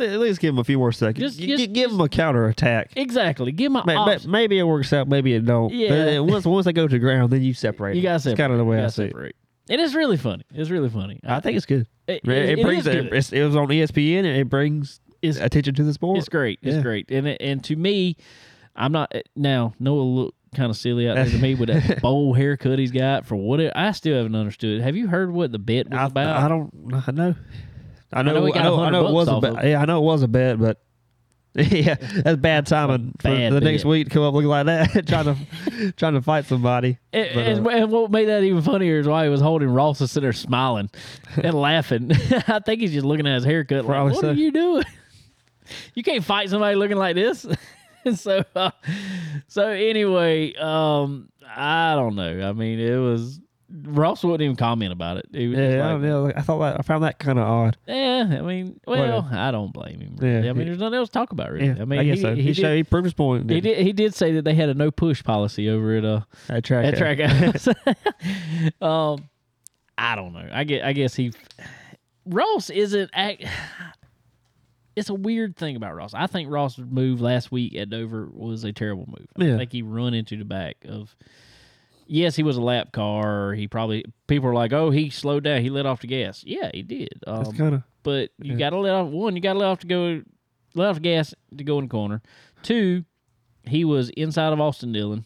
At least give him a few more seconds. Just- Gi- just- gi- give him a counter attack. Exactly. Give May- may- option. Maybe it works out, maybe it don't. Yeah. But then once once they go to the ground, then you separate. You them. got to It's kind of the way I see it. separate. And it's really funny. It's really funny. I think it's good. It, It, it brings is good. it's- it was on ESPN and it brings It's- attention to the sport. It's great. It's Yeah. great. And it, and to me, I'm not eh, now. Noah look kind of silly out there to me with that bowl haircut he's got for what it, I still haven't understood. Have you heard what the bet was I, about? I don't I know. I know. know he I know, I know it was a bet. Yeah, I know it was a bet, but yeah, that's bad timing for Bad the next week to come up looking like that, trying to trying to fight somebody. And, But, uh, and what made that even funnier is why he was holding Ross and sitting there smiling and laughing. I think he's just looking at his haircut like, what so. are you doing? You can't fight somebody looking like this. So, uh, so anyway, um, I don't know. I mean, it was Ross wouldn't even comment about it. Yeah, I, like, don't know. I thought that I found that kind of odd. Yeah, I mean, well, Whatever. I don't blame him. Really. Yeah, I mean, there's nothing else to talk about, really. Yeah, I mean, I guess he, so. he, He, did, showed, he proved his point. he didn't. He did say that they had a no push policy over at uh At track. at out. track house. um, I don't know. I get. I guess he Ross isn't. Act, it's a weird thing about Ross. I think Ross's move last week at Dover was a terrible move. I Yeah. think he run into the back of. Yes, he was a lap car. He probably people are like, "Oh, he slowed down. He let off the gas." Yeah, he did. Um, That's kind of but you Yeah. got to let off one. You got to let off to go, let off the gas to go in the corner. Two, he was inside of Austin Dillon.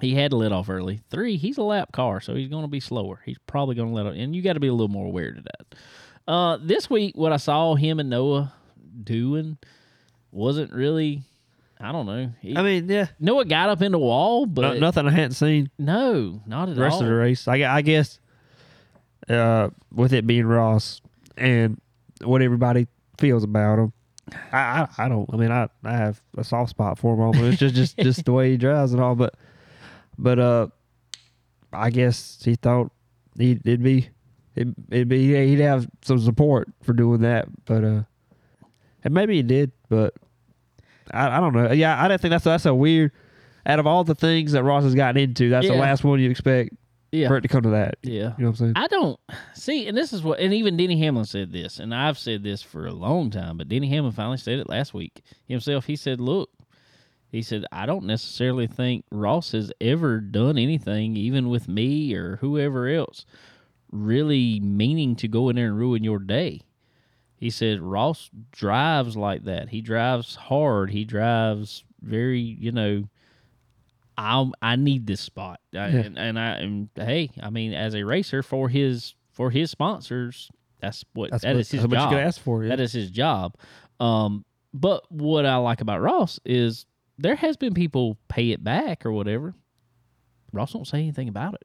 He had to let off early. Three, he's a lap car, so he's going to be slower. He's probably going to let off, and you got to be a little more aware of that. Uh, this week, what I saw him and Noah doing wasn't really. I don't know. He, I mean, yeah, Noah got up in the wall, no, but nothing I hadn't seen no, not at the rest all. of the race. I, I guess uh, with it being Ross and what everybody feels about him, I, I, I don't. I mean, I, I have a soft spot for him. Almost. It's just just just the way he drives and all. But but uh, I guess he thought he'd it'd be it, it'd be he'd have some support for doing that. But uh, and maybe he did. But I, I don't know. Yeah, I don't think that's that's a weird. Out of all the things that Ross has gotten into, that's the Yeah. last one you expect Yeah, for it to come to that. yeah. You know what I'm saying? I don't see, and this is what, and even Denny Hamlin said this, and I've said this for a long time, but Denny Hamlin finally said it last week himself. He said, "Look, he said I don't necessarily think Ross has ever done anything, even with me or whoever else, really meaning to go in there and ruin your day." He said Ross drives like that. He drives hard. He drives very, you know. I I need this spot, I, Yeah. and, and I and hey, I mean, as a racer for his for his sponsors, that's what That's that what, is his that's what job. you ask for. Yeah. That is his job. Um, but what I like about Ross is there has been people pay it back or whatever. Ross won't say anything about it.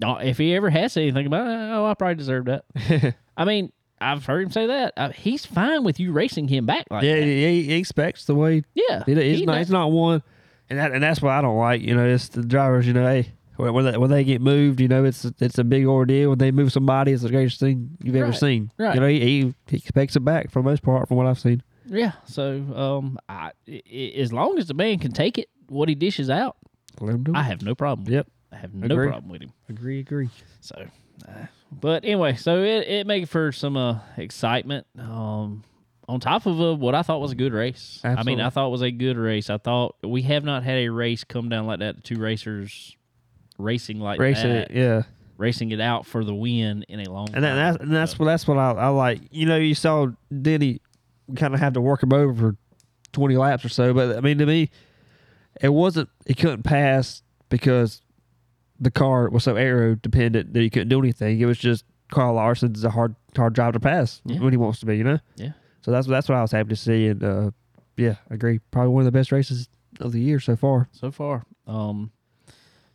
Yeah. If he ever has said anything about it, oh, I probably deserve that. I mean, I've heard him say that. Uh, he's fine with you racing him back like yeah, that. he, he expects the way Yeah, He, he's he not. not one, and that and that's what I don't like. You know, it's the drivers. You know, hey, when when they, when they get moved, you know, it's it's a big ordeal. When they move somebody, it's the greatest thing you've ever Right, seen. right. You know, he, he he expects it back for the most part, from what I've seen. Yeah. So um, I, i- as long as the man can take it, what he dishes out, Let him do I have no problem. with Yep. I have no Agree. problem with him. Agree, agree. So, uh, but anyway, so it it made for some uh, excitement. Um, on top of uh, what I thought was a good race. I mean, I thought it was a good race. I thought we have not had a race come down like that. The two racers racing like Racing that, it, yeah. racing it out for the win in a long And, that, time. that's and that's So, what that's what I, I like. You know, you saw Denny kind of have to work him over for twenty laps or so, but I mean, to me, it wasn't he couldn't pass because the car was so aero dependent that he couldn't do anything. It was just Kyle Larson's a hard hard drive to pass Yeah. when he wants to be. You know. Yeah. So that's that's what I was happy to see, and uh, yeah, I agree. Probably one of the best races of the year so far. so far. Um,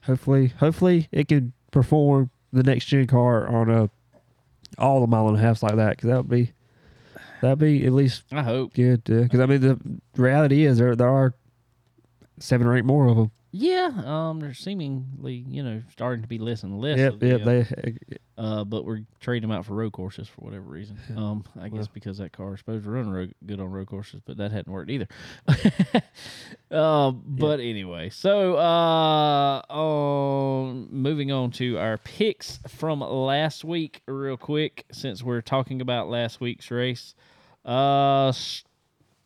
Hopefully, hopefully it can perform the next gen car on a all the mile and a halfs like that because that would be that'd be at least I hope. good. Because I mean, the reality is there there are seven or eight more of them. Yeah. Um, they're seemingly you know starting to be less and less. Yep, of the, yep. uh, They Uh, but we're trading them out for road courses for whatever reason. Um, I guess because that car is supposed to run road, good on road courses, but that hadn't worked either. uh, but anyway, so uh, um, moving on to our picks from last week, real quick, since we're talking about last week's race. Uh,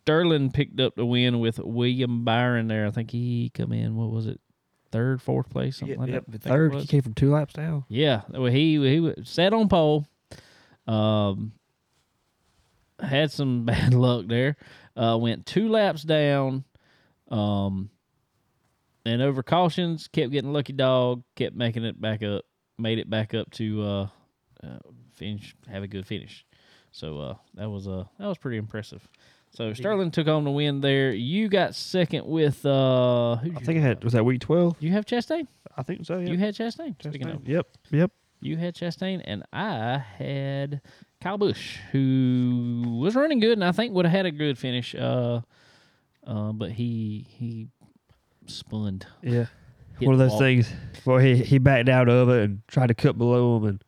Sterling picked up the win with William Byron there. I think he come in. What was it? Third, fourth place, something like yep, that. I third. He came from two laps down. Yeah, well, he he sat on pole. Um, had some bad luck there. Uh, went two laps down. Um, and over cautions, kept getting lucky dog, kept making it back up, made it back up to uh, uh finish, have a good finish. So uh, that was uh that was pretty impressive. So Sterling took home the win there. You got second with uh, who I think I had was that week twelve. you have Chastain. I think so. Yeah. You had Chastain. Speaking of, Yep, yep. you had Chastain, and I had Kyle Busch, who was running good, and I think would have had a good finish. Uh, uh, but he he spun. Yeah. hit One of those wall. things. Well, he he backed out of it and tried to cut below him, and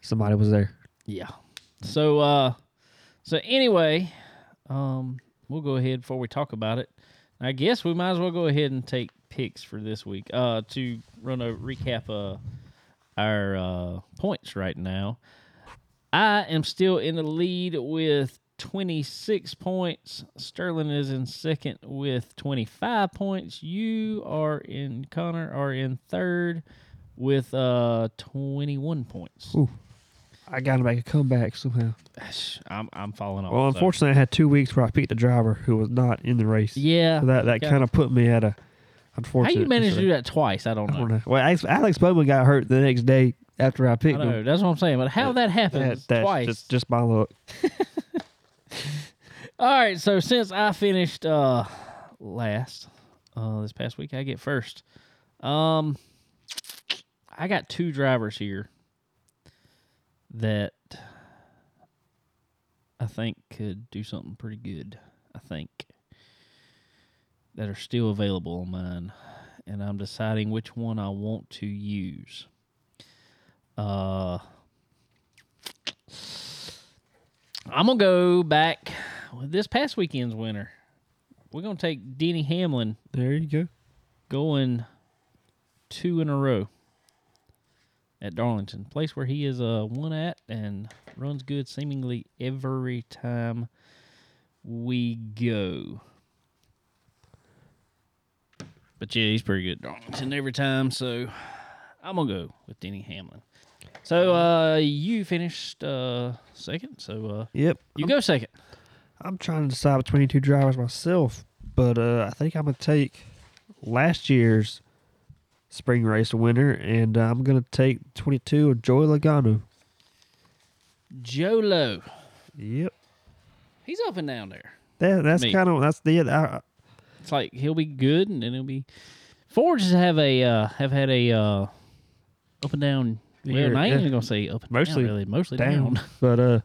somebody was there. Yeah. So uh, so anyway, um, we'll go ahead before we talk about it. I guess we might as well go ahead and take picks for this week. Uh, to run a recap uh our uh points right now. I am still in the lead with 26 points. Sterling is in second with 25 points. You are in Connor are in third with uh 21 points. Ooh. I got to make a comeback somehow. I'm I'm falling off. Well, so- unfortunately, I had two weeks where I picked a driver who was not in the race. yeah. So that that Okay. kind of put me at a unfortunate. How you managed to do that twice? I don't I know. don't know. Well, Alex, Alex Bowman got hurt the next day after I I picked know. him. That's what I'm saying. But how that That, happens that's twice? just just my luck. All right. So since I finished uh last uh this past week, I get first. Um, I got two drivers here that I think could do something pretty good. I think that are still available on mine, and I'm deciding which one I want to use. Uh, I'm gonna go back with this past weekend's winner. We're gonna take Denny Hamlin There you go. going two in a row at Darlington, place where he is uh one at and runs good seemingly every time we go. But yeah, he's pretty good at Darlington every time, so I'm gonna go with Denny Hamlin. So uh you finished uh second, so uh Yep. you I'm, go second. I'm trying to decide between two drivers myself, but uh, I think I'm gonna take last year's spring race winner, and uh, I'm gonna take 22 of Joey Logano. Jolo. Yep. He's up and down there. That, that's kind of that's the I, It's like he'll be good, and then he'll be. Forges have a uh, have had a uh, up and down. Well, Year, I ain't yeah. even gonna say up and Mostly down. Really, mostly down, down. but uh,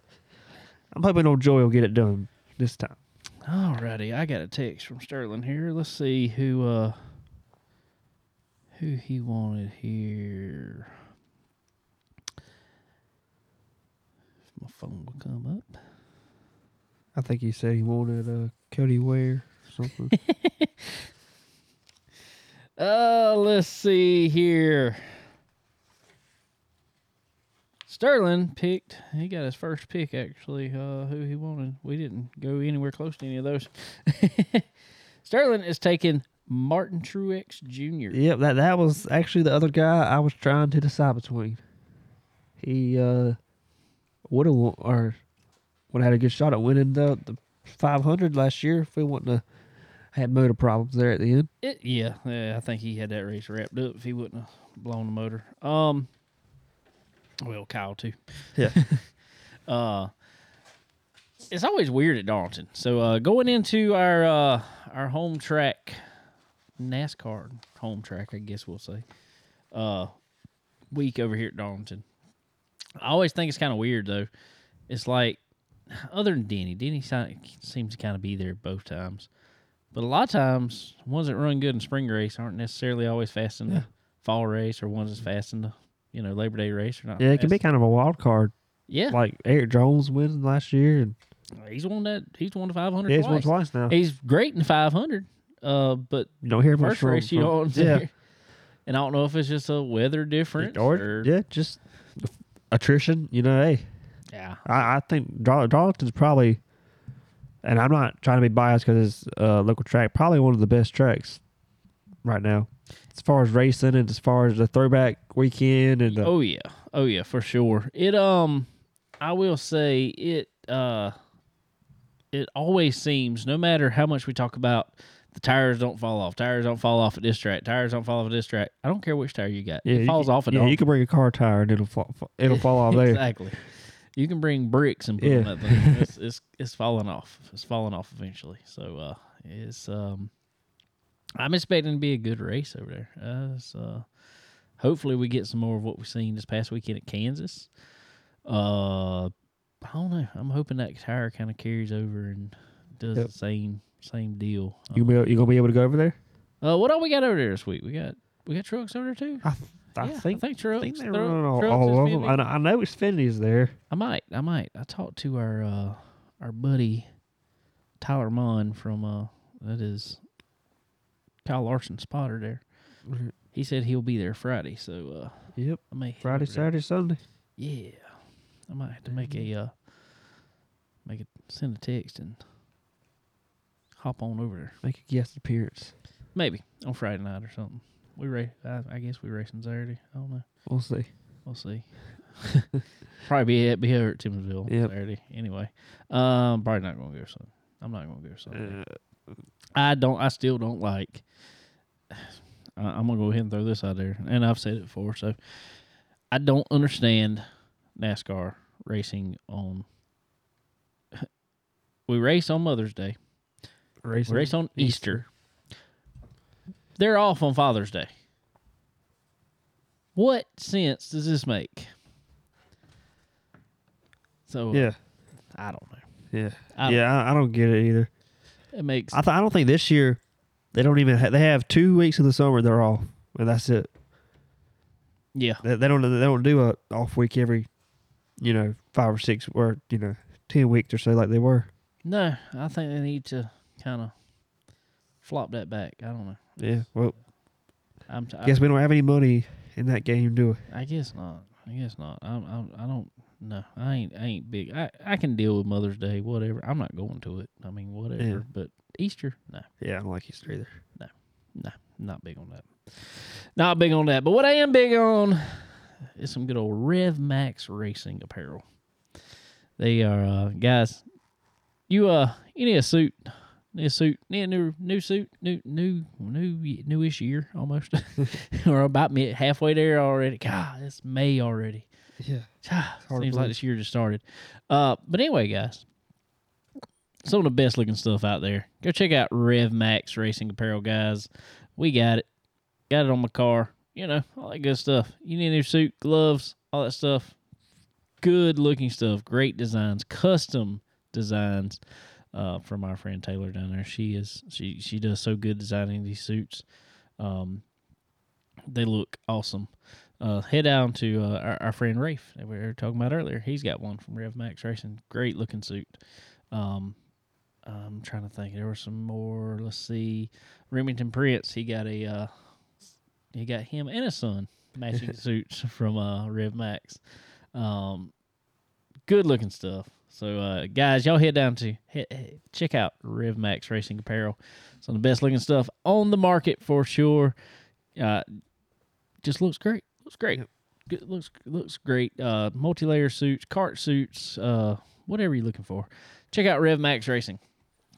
I'm hoping old Joey will get it done this time. Alrighty, I got a text from Sterling here. Let's see who uh who he wanted here. If my phone will come up. I think he said he wanted uh, Cody Ware or something. Uh, let's see here. Sterling picked. He got his first pick actually. Uh, who he wanted. We didn't go anywhere close to any of those. Sterling is taking Martin Truex Jr. yep, that that was actually the other guy I was trying to decide between. He uh would have or would have had a good shot at winning the the 500 last year if we wouldn't have had motor problems there at the end. It, yeah, yeah, I think he had that race wrapped up if he wouldn't have blown the motor. Um, well, Kyle too. Yeah. uh, it's always weird at Darlington. So uh, going into our uh, our home track, NASCAR home track, I guess we'll say, uh, week over here at Darlington. I always think it's kind of weird though. It's like other than Denny, Denny seems to kind of be there both times. But a lot of times, ones that run good in spring race aren't necessarily always fast in Yeah. the fall race, or ones that's fast in the you know Labor Day race, or not. Yeah, it can be kind of a wild card. Yeah, Like Erik Jones wins last year and he's won that. He's won the five hundred. yeah, he's won twice now. He's great in the five hundred. Uh, but You don't hear much first from, race you from- don't. yeah. And I don't know if it's just a weather difference Or, or, yeah, just attrition. You know, hey, yeah. I, I think Darlington's probably, and I'm not trying to be biased because it's a local track, probably one of the best tracks right now, as far as racing and as far as the throwback weekend and the, Oh yeah, oh yeah, for sure. It um, I will say it uh, it always seems no matter how much we talk about the tires don't fall off, tires don't fall off at this track, tires don't fall off at this track. I don't care which tire you got, yeah, it falls can- off at yeah, all. you can bring a car tire and it'll fall, fa- it'll fall off there. exactly. You can bring bricks and put Yeah. on that thing. It's, it's it's falling off. It's falling off eventually. So uh, it's um, I'm expecting to be a good race over there. Uh, it's, uh, hopefully we get some more of what we've seen this past weekend at Kansas. Uh, I don't know. I'm hoping that tire kind of carries over and does Yep. the same same deal. You be, you gonna be able to go over there? Uh, what all we got over there this week? We got we got trucks over there too. I, I Yeah, think I think trucks. I think they're Thro- running all, trucks all of them. I know, I know Xfinity's there. I might. I might. I talked to our uh our buddy Tyler Monn from uh that is Kyle Larson spotter there. Mhm. He said he'll be there Friday, so uh Yep, I may Friday. Saturday, Sunday. Yeah. I might have to make a uh make it send a text and hop on over there. Make a guest appearance. Maybe on Friday night or something. We race I, I guess we racing Saturday. I don't know. We'll see. We'll see. probably be at be here at Timmonsville Yep. Saturday. Anyway, um, probably not gonna go Sunday. I'm not gonna go Sunday. Uh, I don't. I still don't like. I, I'm gonna go ahead and throw this out there, and I've said it before. So, I don't understand NASCAR racing on. We race on Mother's Day. Race, race on Easter. They're off on Father's Day. What sense does this make? So uh, Yeah, I don't know. yeah, I don't- yeah. I, I don't get it either. It makes I th- I don't think this year they don't even ha- they have two weeks in the summer they're off and that's it. yeah. They, they don't they don't do a off week every you know five or six or you know ten weeks or so like they were. No, I think they need to kind of flop that back. I don't know. Yeah. Well, I'm. T- guess we don't have any money in that game, do we? I, I guess not. I guess not. I'm, I'm. I don't. No, I ain't. I ain't big. I. I can deal with Mother's Day. Whatever. I'm not going to it. I mean, whatever. Yeah. But Easter, no. Yeah, I don't like Easter either. No. No, not big on that. Not big on that. But what I am big on is some good old Rev Max Racing apparel. They are uh, guys. You uh, you need a suit. A suit. A new new suit. New new new newish year almost, or about mid halfway there already. God, it's May already. Yeah. Ah, Seems like this year just started. Uh, but anyway, guys, some of the best looking stuff out there. Go check out Rev Max Racing Apparel, guys. We got it. Got it on my car. You know, all that good stuff. You need a new suit, gloves, all that stuff. Good looking stuff. Great designs, custom designs uh, from our friend Taylor down there. She is she she does so good designing these suits. Um, they look awesome uh, head down to uh, our, our friend Rafe that we were talking about earlier. He's got one from Rev Max Racing. Great looking suit. Um, I'm trying to think. There were some more. Let's see. Remington Prince. He got a. Uh, he got him and his son matching suits from uh, Rev Max. Um, good looking stuff. So, uh, guys, y'all head down to he- he- check out Rev Max Racing Apparel. Some of the best looking stuff on the market for sure. Uh, just looks great. Looks great. Good, looks looks great. Uh, multi layer suits, cart suits, uh, whatever you're looking for. Check out Rev Max Racing.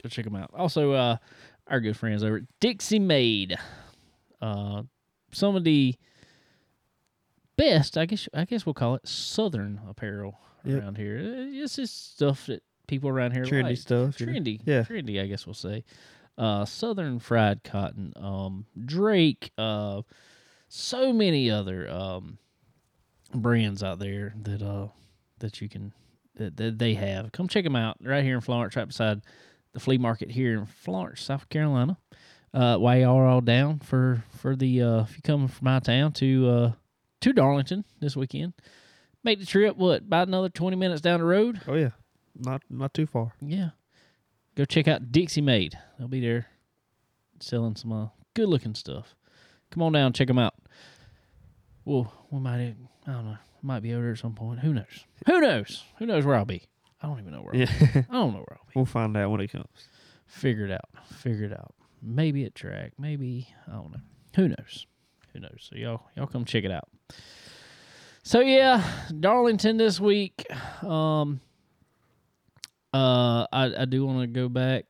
Go check them out. Also, uh, our good friends over at Dixie Made. Uh, some of the best, I guess, I guess we'll call it Southern apparel Yep. around here. Uh, It's just stuff that people around here Trendy like. stuff. Trendy, Yeah. trendy. I guess we'll say. Uh, Southern fried cotton. Um, Drake. Uh, so many other um brands out there that uh that you can that, that they have. Come check them out right here in Florence, right beside the flea market here in Florence, South Carolina. Uh, while y'all are all down for for the uh, if you come from my town to uh to Darlington this weekend, make the trip. What about another twenty minutes down the road? Oh yeah, not not too far. Yeah. Go check out Dixie Made. They'll be there selling some uh, good looking stuff. Come on down, check them out. Well, we might, I don't know, might be over there at some point. Who knows? Who knows? Who knows where I'll be? I don't even know where. I'll be. Yeah, I don't know where I'll be. we'll find out when it comes. Figure it out. Figure it out. Maybe at track. Maybe I don't know. Who knows? Who knows? So y'all, y'all come check it out. So yeah, Darlington this week. Um, uh, I I do want to go back,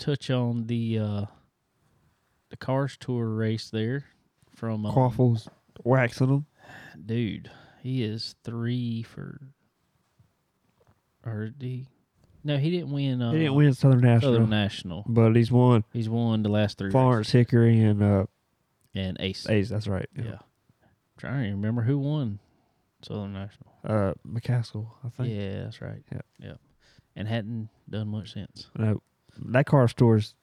touch on the uh, the Cars Tour race there from um, Kvapil's waxing them. dude. He is three for, or he? No, he didn't win. Uh, He didn't win Southern National, Southern National. but he's won He's won the last three. Florence, Hickory, and uh, and Ace. Ace. That's right. Yeah. Trying to remember who won Southern National. Uh, McCaskill, I think. Yeah, that's right. Yep. Yep. And hadn't done much since. No, that Cars Tour's.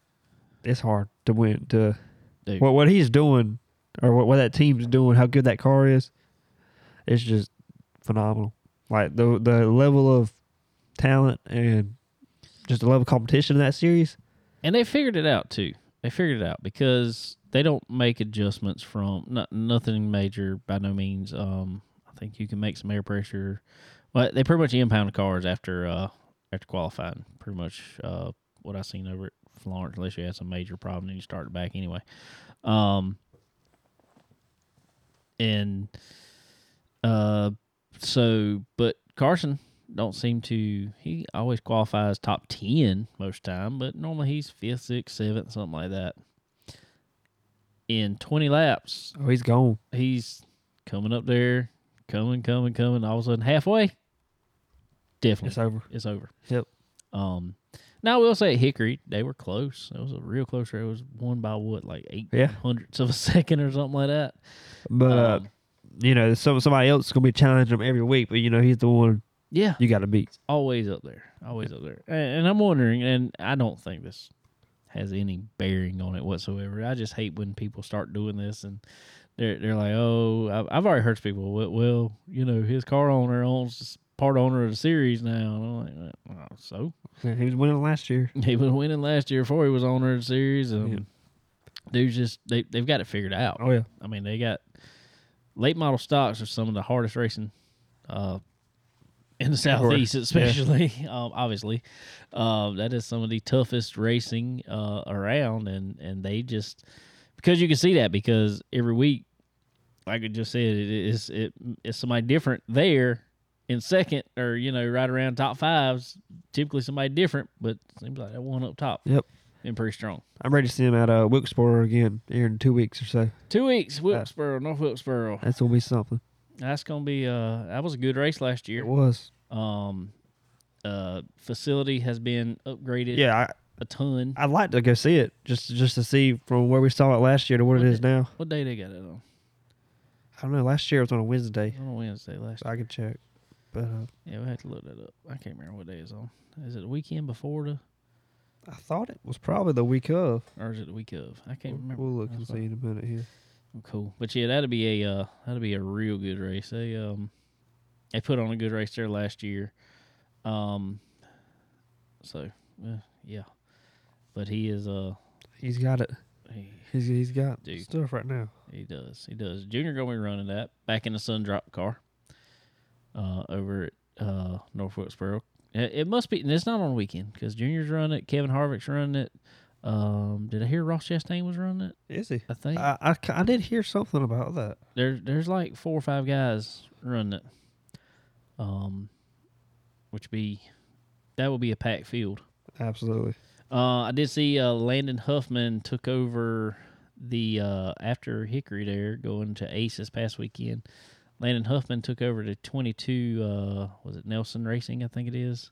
It's hard to win. To Dude. what what he's doing, or what, what that team's doing, how good that car is, it's just phenomenal. Like the the level of talent and just the level of competition in that series. And they figured it out too. They figured it out because they don't make adjustments from not, nothing major by no means. Um, I think you can make some air pressure. Well, they pretty much impound the cars after uh after qualifying. Pretty much uh what I seen over at Florence, unless you had some major problem and you started back anyway. Um, and uh, so but Carson don't seem to. He always qualifies top ten most time, but normally he's fifth, sixth, seventh, something like that. In twenty laps, Oh, he's gone. he's coming up there, coming, coming, coming. All of a sudden, halfway, definitely It's over. it's over. Yep. Um, now I will say Hickory they were close. It was a real close race. It was won by what, like eight Yeah. hundredths of a second or something like that. But uh, Um, you know, some somebody else is gonna be challenging him every week. But you know, he's the one yeah, you got to beat. always up there, always up there. And, and I'm wondering, and I don't think this has any bearing on it whatsoever. I just hate when people start doing this and they're they're like, oh, I've, I've already heard people. Well, well, you know, his car owner owns part owner of the series now. And I'm like, well, so He was winning last year. he was winning last year before he was owner of the series. Um, Yeah. Dudes just they they've got it figured out. Oh yeah. I mean, they got late model stocks are some of the hardest racing uh, in the southeast, especially. Um, obviously, um, that is some of the toughest racing uh, around, and and they just because you can see that because every week, like I just said, it is it is somebody different there in second or you know right around top fives. Typically somebody different, but seems like that one up top. Yep. been pretty strong. I'm ready to see him at uh, Wilkesboro again here in two weeks or so. Two weeks, Wilkesboro, North Wilkesboro. That's gonna be something. That's gonna be uh that was a good race last year. It was. Um uh facility has been upgraded Yeah, I, a ton. I'd like to go see it just just to see from where we saw it last year to what it is now. What day they got it on? I don't know. Last year it was on a Wednesday. On a Wednesday last So I could check. But uh, Yeah, we have to look that up. I can't remember what day it's on. Is it the weekend before the I thought it was probably the week of. or is it the week of? I can't We'll, remember. we'll look and see in a minute here. Oh, Cool. But yeah, that'd be a uh that'd be a real good race. They um they put on a good race there last year. Um so uh, yeah. But he is uh He's got it. he, He's he's got Dude. stuff right now. he does he does. Junior gonna be running that back in the sun drop car. Uh, over at uh North Wilkesboro. It, it must be. and It's not on weekend because Junior's running it. Kevin Harvick's running it. Um, did I hear Ross Chastain was running it? Is he? I think I, I, I did hear something about that. there's there's like four or five guys running it. Um, which be that would be a packed field. Absolutely. Uh, I did see uh, Landon Huffman took over the uh, after Hickory there going to Ace this past weekend. Landon Huffman took over the 22. Uh, was it Nelson Racing? I think it is.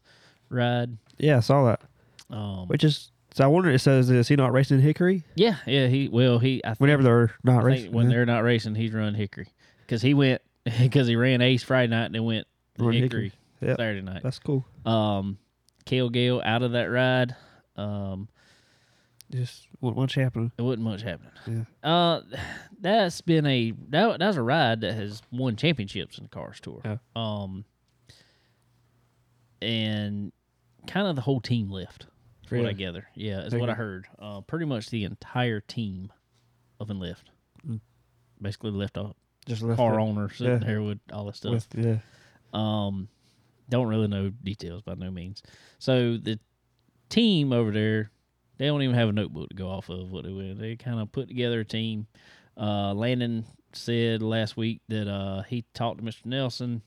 Ride. Yeah, I saw that. Um, Which is so I wonder. It says is he not racing Hickory yeah, yeah. He well he I think, whenever they're not I racing? think when yeah. they're not racing, he's running Hickory because he went because he ran Ace Friday night and then went Hickory, Hickory. Yep. Saturday night. That's cool. Um, Cale Gale out of that ride. Um, Just wasn't much happening. It wasn't much happening. Yeah. Uh, that's been a that that's a ride that has won championships in the Cars Tour. Yeah. Um, and kind of the whole team left. Is what I gather. Yeah, is Okay. what I heard. Uh, pretty much the entire team of Enlift. Mm. Basically left a Just left car it owner sitting Yeah. there with all this stuff. with yeah. Um, don't really know details by no means. So the team over there, they don't even have a notebook to go off of what they went. They kind of put together a team. Uh, Landon said last week that uh, he talked to Mr. Nelson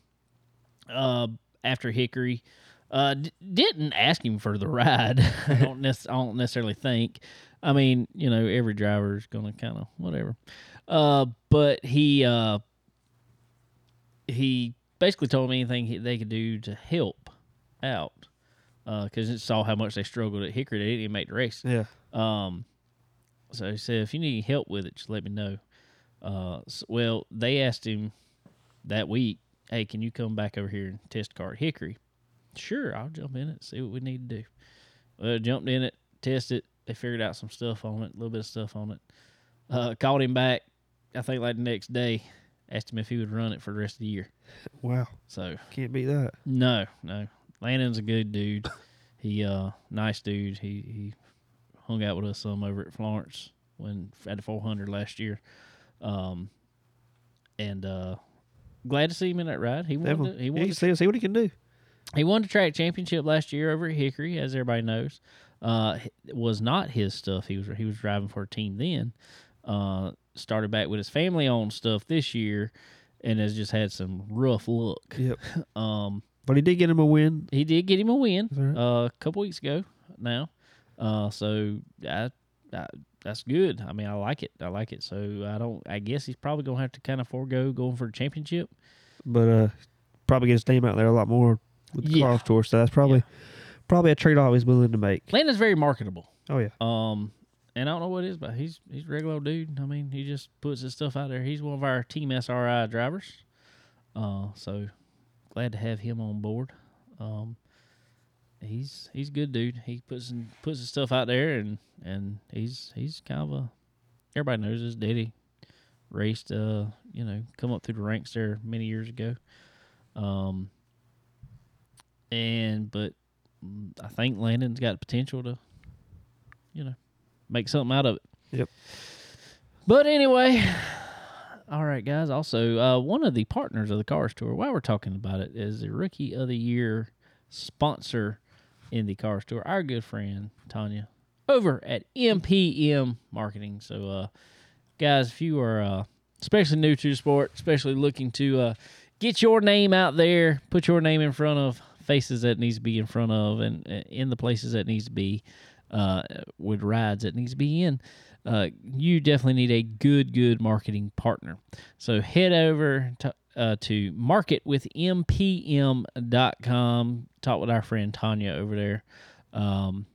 uh, after Hickory. Uh, d- didn't ask him for the ride. I don't nec- I don't necessarily think. I mean, you know, every driver is gonna kind of whatever. Uh, but he uh, he basically told me anything he, they could do to help out because it saw how much they struggled at Hickory. They didn't even make the race. Yeah. Um, so he said, if you need help with it, just let me know. Uh, s well, they asked him that week, hey, can you come back over here and test car at Hickory? Sure, I'll jump in it, see what we need to do. Well, jumped in it, tested. It. They figured out some stuff on it, a little bit of stuff on it. Uh, called him back, I think like the next day, asked him if he would run it for the rest of the year. Wow. So Can't beat that. no, no. Landon's a good dude. He uh nice dude. He he hung out with us some over at Florence when at the 400 last year. Um and uh glad to see him in that ride. He won the, he won can see, see what he can do. he won the track championship last year over at Hickory as everybody knows. Uh was not his stuff. He was he was driving for a team then. Uh started back with his family owned stuff this year and has just had some rough luck. Yep. Um But he did get him a win. he did get him a win right? uh, a couple weeks ago now. Uh, so I, I, that's good. I mean, I like it. I like it. So I don't. I guess he's probably gonna have to kind of forego going for the championship. But uh probably get his name out there a lot more with the Yeah. Cars tour. So that's probably probably a trade off he's willing to make. Landon's very marketable. Oh yeah. Um, and I don't know what it is, but he's he's a regular old dude. I mean, he just puts his stuff out there. He's one of our Team SRI drivers. Uh, so glad to have him on board. Um, he's he's a good dude. He puts in, puts his stuff out there, and and he's he's kind of a everybody knows his daddy raced. Uh, you know, come up through the ranks there many years ago. Um, and but mm, I think Landon's got the potential to, you know, make something out of it. Yep. But anyway, all right, guys. Also, uh, one of the partners of the Cars Tour, while we're talking about it, is the Rookie of the Year sponsor in the Cars Tour, our good friend Tanya over at MPM Marketing. So, uh, guys, if you are uh, especially new to the sport, especially looking to uh, get your name out there, put your name in front of faces that needs to be in front of, and uh, in the places that needs to be, uh, with rides that needs to be in. Uh, you definitely need a good, good marketing partner. So head over to, uh, to marketwithmpm.com. Talk with our friend Tanya over there. Um,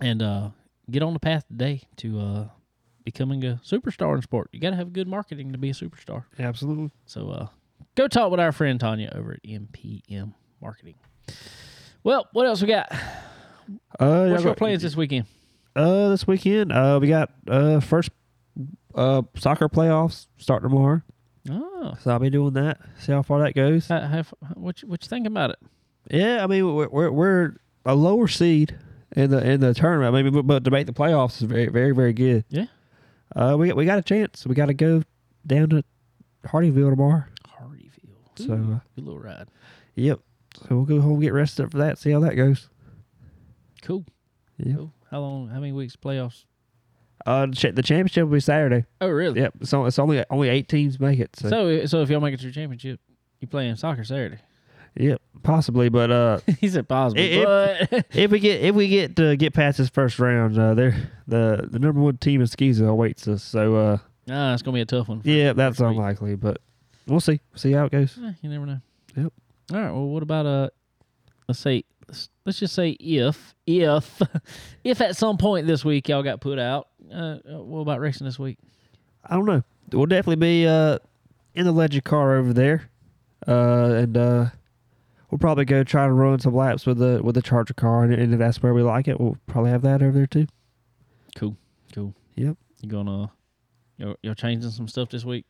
and uh, get on the path today to uh, becoming a superstar in sport. You got to have good marketing to be a superstar. Absolutely. So uh, go talk with our friend Tanya over at MPM Marketing. Well, what else we got? Uh, What's y'all your plans this weekend? Uh, this weekend, uh, we got uh first uh soccer playoffs start tomorrow, Oh, so I'll be doing that. See how far that goes. how, how, what you, what you think about it? Yeah, I mean we're we're, we're a lower seed in the in the tournament. I mean, but, but to make the playoffs is very very very good. Yeah. Uh, we we got a chance. We got to go down to Hardeeville tomorrow. Hardeeville. So, uh, good little ride. Yep. So we'll go home get rested up for that. See how that goes. Cool. Yep. Cool. How long? How many weeks playoffs? Uh, the the championship will be Saturday. Oh, really? Yep. So it's only only eight teams make it. So, So, so if y'all make it to the championship, you playing soccer Saturday? yep, possibly. But uh, he said possible, If- but if we get if we get to get past this first round, uh, there the the number one team in Skeezer awaits us. So uh, nah, it's gonna be a tough one. yeah, that's first week. unlikely, but we'll see. See how it goes. Eh, you never know. Yep. All right. Well, what about uh? Let's say let's, just say if if if at some point this week y'all got put out, uh, uh, what about racing this week? I don't know. We'll definitely be uh in the legend car over there, uh, and uh, we'll probably go try to run some laps with the with the Charger car, and, and if that's where we like it, we'll probably have that over there too. Cool. Cool. Yep. You gonna you're, you're changing some stuff this week?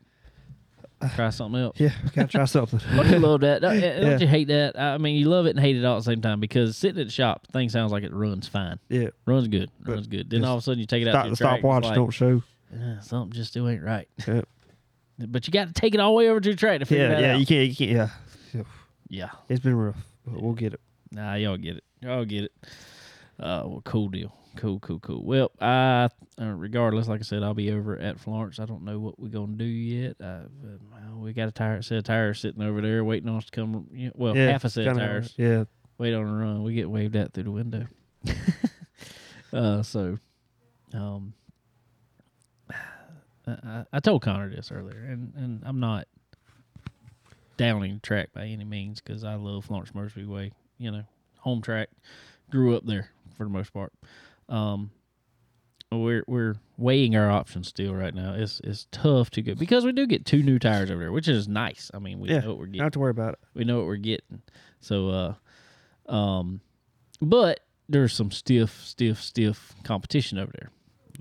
Try something else. Yeah, gotta try something. Don't you love that? Don't, Yeah. don't you hate that? I mean, you love it and hate it all at the same time because sitting at the shop, thing sounds like it runs fine, yeah, runs good, runs good. Then all of a sudden you take it out stop, to the stopwatch like, don't show. "Uh, something just still ain't right. Yep. But you got to take it all the way over to the track to figure Yeah, that yeah, out. you can't, you can't. Yeah, yeah, it's been rough. But we'll get it. nah, y'all get it. Y'all get it. Uh, well, cool deal. Cool, cool, cool. Well, I, uh, regardless, like I said, I'll be over at Florence. I don't know what we're gonna do yet. Uh, well, we got a tire, set of tires sitting over there waiting on us to come. You know, well, yeah, half a set of tires. Yeah, wait on a run. We get waved at through the window. uh, so, um, I- I, told Connor this earlier, and, and I'm not downing the track by any means because I love Florence Motor Speedway. You know, home track, grew up there for the most part. Um, we're we're weighing our options still right now. It's it's tough to get because we do get two new tires over there, which is nice. I mean, we Yeah, know what we're getting not have to worry about it. we know what we're getting. So, uh, um, but there's some stiff, stiff, stiff competition over there,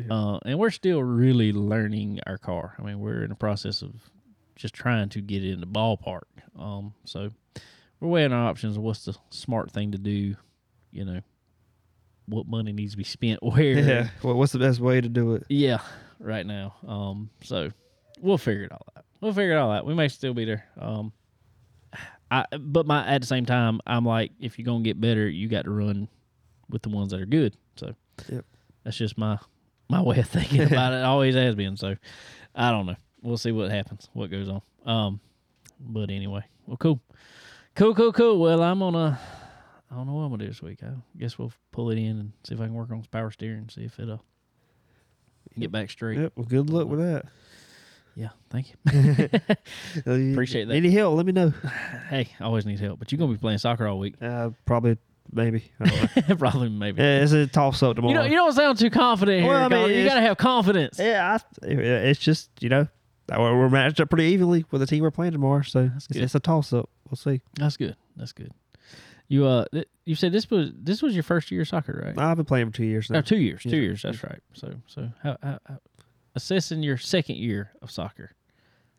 Yeah. uh, and we're still really learning our car. I mean, we're in the process of just trying to get it in the ballpark. Um, so we're weighing our options. What's the smart thing to do? You know, what money needs to be spent where? Yeah. Well, what's the best way to do it? Yeah, right now. Um, so we'll figure it all out. We'll figure it all out. We may still be there. Um, I but my at the same time, I'm like, if you're gonna get better, you got to run with the ones that are good. So Yep. that's just my my way of thinking about it. Always has been. So I don't know. We'll see what happens, what goes on. Um, but anyway, well, cool, cool, cool, cool. Well, I'm gonna. I don't know what I'm gonna do this week. I guess we'll pull it in and see if I can work on some power steering, and see if it'll get back straight. Yep. Well, good luck with that. Yeah, thank you. Appreciate that. Any help? Let me know. hey, I always need help, but you're gonna be playing soccer all week. Uh, probably, maybe. I. Probably, maybe. yeah, it's a toss up tomorrow. You don't. You don't sound too confident here. Well, I mean, you gotta have confidence. Yeah, I, it's just you know we're we're matched up pretty evenly with the team we're playing tomorrow, so it's, it's a toss up. We'll see. That's good. That's good. You uh, th- you said this was this was your first year of soccer, right? I've been playing for two years now. Oh, two years. Two years. That's right. So so how, how, how assessing your second year of soccer?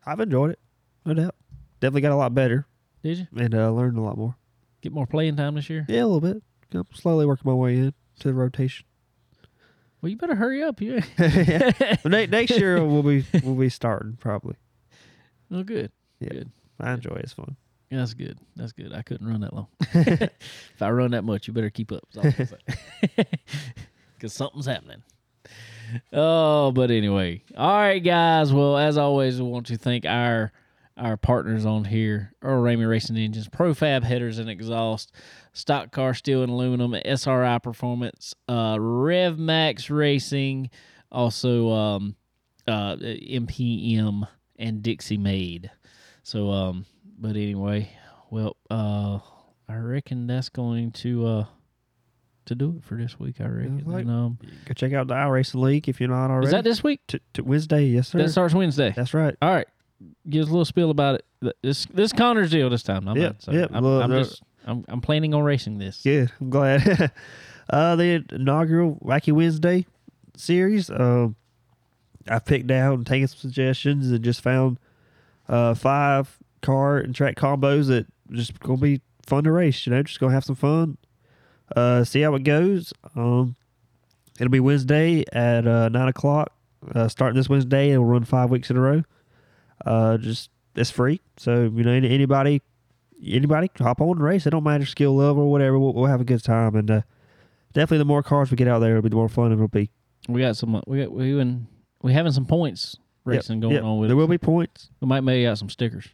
I've enjoyed it, no doubt. Definitely got a lot better Did you and uh, learned a lot more. get more playing time this year? Yeah, a little bit. I'm slowly working my way in to the rotation. Well, you better hurry up. You. yeah. Next year we'll be we'll be starting probably. well, good. Yeah. Good. I enjoy it. It's fun. Yeah, That's good. That's good. I couldn't run that long. if I run that much, you better keep up. Because something's happening. Oh, but anyway. All right, guys. Well, as always, we want to thank our our partners on here Earl Ramey Racing Engines, Profab Headers and Exhaust, Stock Car Steel and Aluminum, SRI Performance, uh, Rev Max Racing, also um, uh, MPM and Dixie Made. So, um, but anyway, well, uh, I reckon that's going to uh to do it for this week. I reckon. like- And, um, Go check out the iRacing League if you're not already. is that this week? T- t- Wednesday? Yes, sir. That starts Wednesday. That's right. All right, give us a little spiel about it. This this Connor's deal this time. I'm Yep, not, yep, I'm, well, I'm just I'm I'm planning on racing this. Yeah, I'm glad. uh, the inaugural Wacky Wednesday series. Um, I picked out and taken some suggestions and just found uh, five car and track combos that just gonna be fun to race. You know, just gonna have some fun. uh, see how it goes. Um, it'll be Wednesday at uh, nine o'clock. Uh, starting this Wednesday, it'll run five weeks in a row. Uh, just it's free, so you know anybody, anybody hop on and race. It don't matter skill level or whatever. We'll, we'll have a good time, and uh, definitely the more cars we get out there, it'll be the more fun it'll be. We got some. We got we even we having some points racing going Yep, on with. there us. will be points. We might make out some stickers.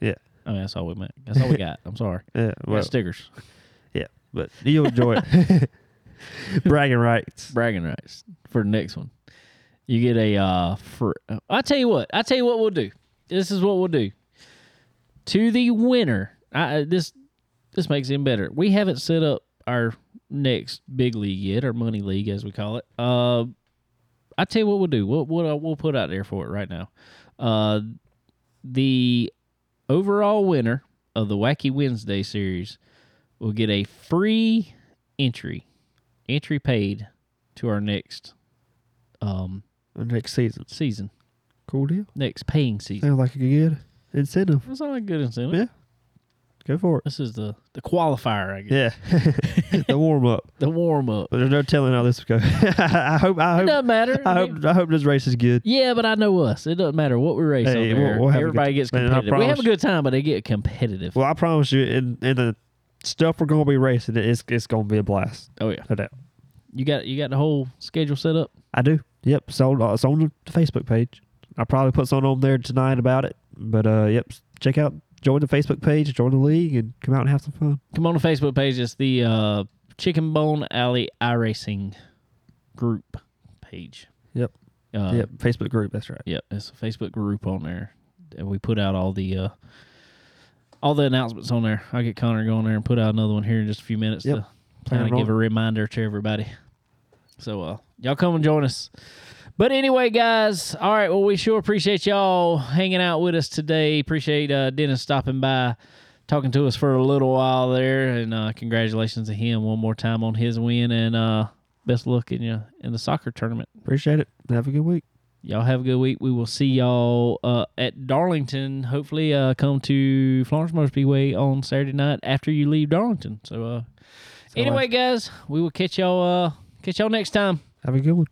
Yeah. I mean, that's all we make. That's all we got. I'm sorry. Yeah, We well, got stickers. Yeah, but you'll enjoy it. Bragging rights. bragging rights for the next one. You get a uh for I tell you what, I tell you what we'll do. This is what we'll do. To the winner, I, this this makes him better. We haven't set up our next big league yet, our money league as we call it. Uh, I tell you what we'll do. We'll we'll, we'll put out there for it right now. Uh, the overall winner of the Wacky Wednesday series will get a free entry entry paid to our next um Next season. season, Cool deal. next paying season. Sounds like a good incentive. That's not a good incentive. Yeah. Go for it. This is the the qualifier, I guess. Yeah. the warm up. The warm up. But there's no telling how this will go. I hope I hope. It doesn't matter. I I mean, hope I hope this race is good. yeah, but I know us. It doesn't matter what we race Hey, on we'll- there. we'll Everybody gets man, I competitive. We have a good time, but they get competitive. Well, I promise you, in in the stuff we're gonna be racing, it's it's gonna be a blast. oh yeah. No doubt. You got you got the whole schedule set up. I do. Yep. So uh, it's on the Facebook page. I'll probably put something on there tonight about it. But uh, yep. Check out, join the Facebook page, join the league, and come out and have some fun. Come on the Facebook page. It's the uh, Chicken Bone Alley iRacing group page. Yep. Uh, yep. Facebook group. That's right. Yep, it's a Facebook group on there, and we put out all the uh, all the announcements on there. I'll get Connor going there and put out another one here in just a few minutes Yep. to kind of give a reminder to everybody. So uh, y'all come and join us. But anyway, guys, all right. Well, we sure appreciate y'all hanging out with us today. Appreciate uh, Dennis stopping by, talking to us for a little while there, and uh, congratulations to him one more time on his win, and uh, best luck in you in the soccer tournament. Appreciate it. Have a good week. Y'all have a good week. We will see y'all uh, at Darlington. Hopefully, uh, come to Florence Motor Speedway on Saturday night after you leave Darlington. So, uh, anyway, guys, we will catch y'all. Uh, catch y'all next time. Have a good one.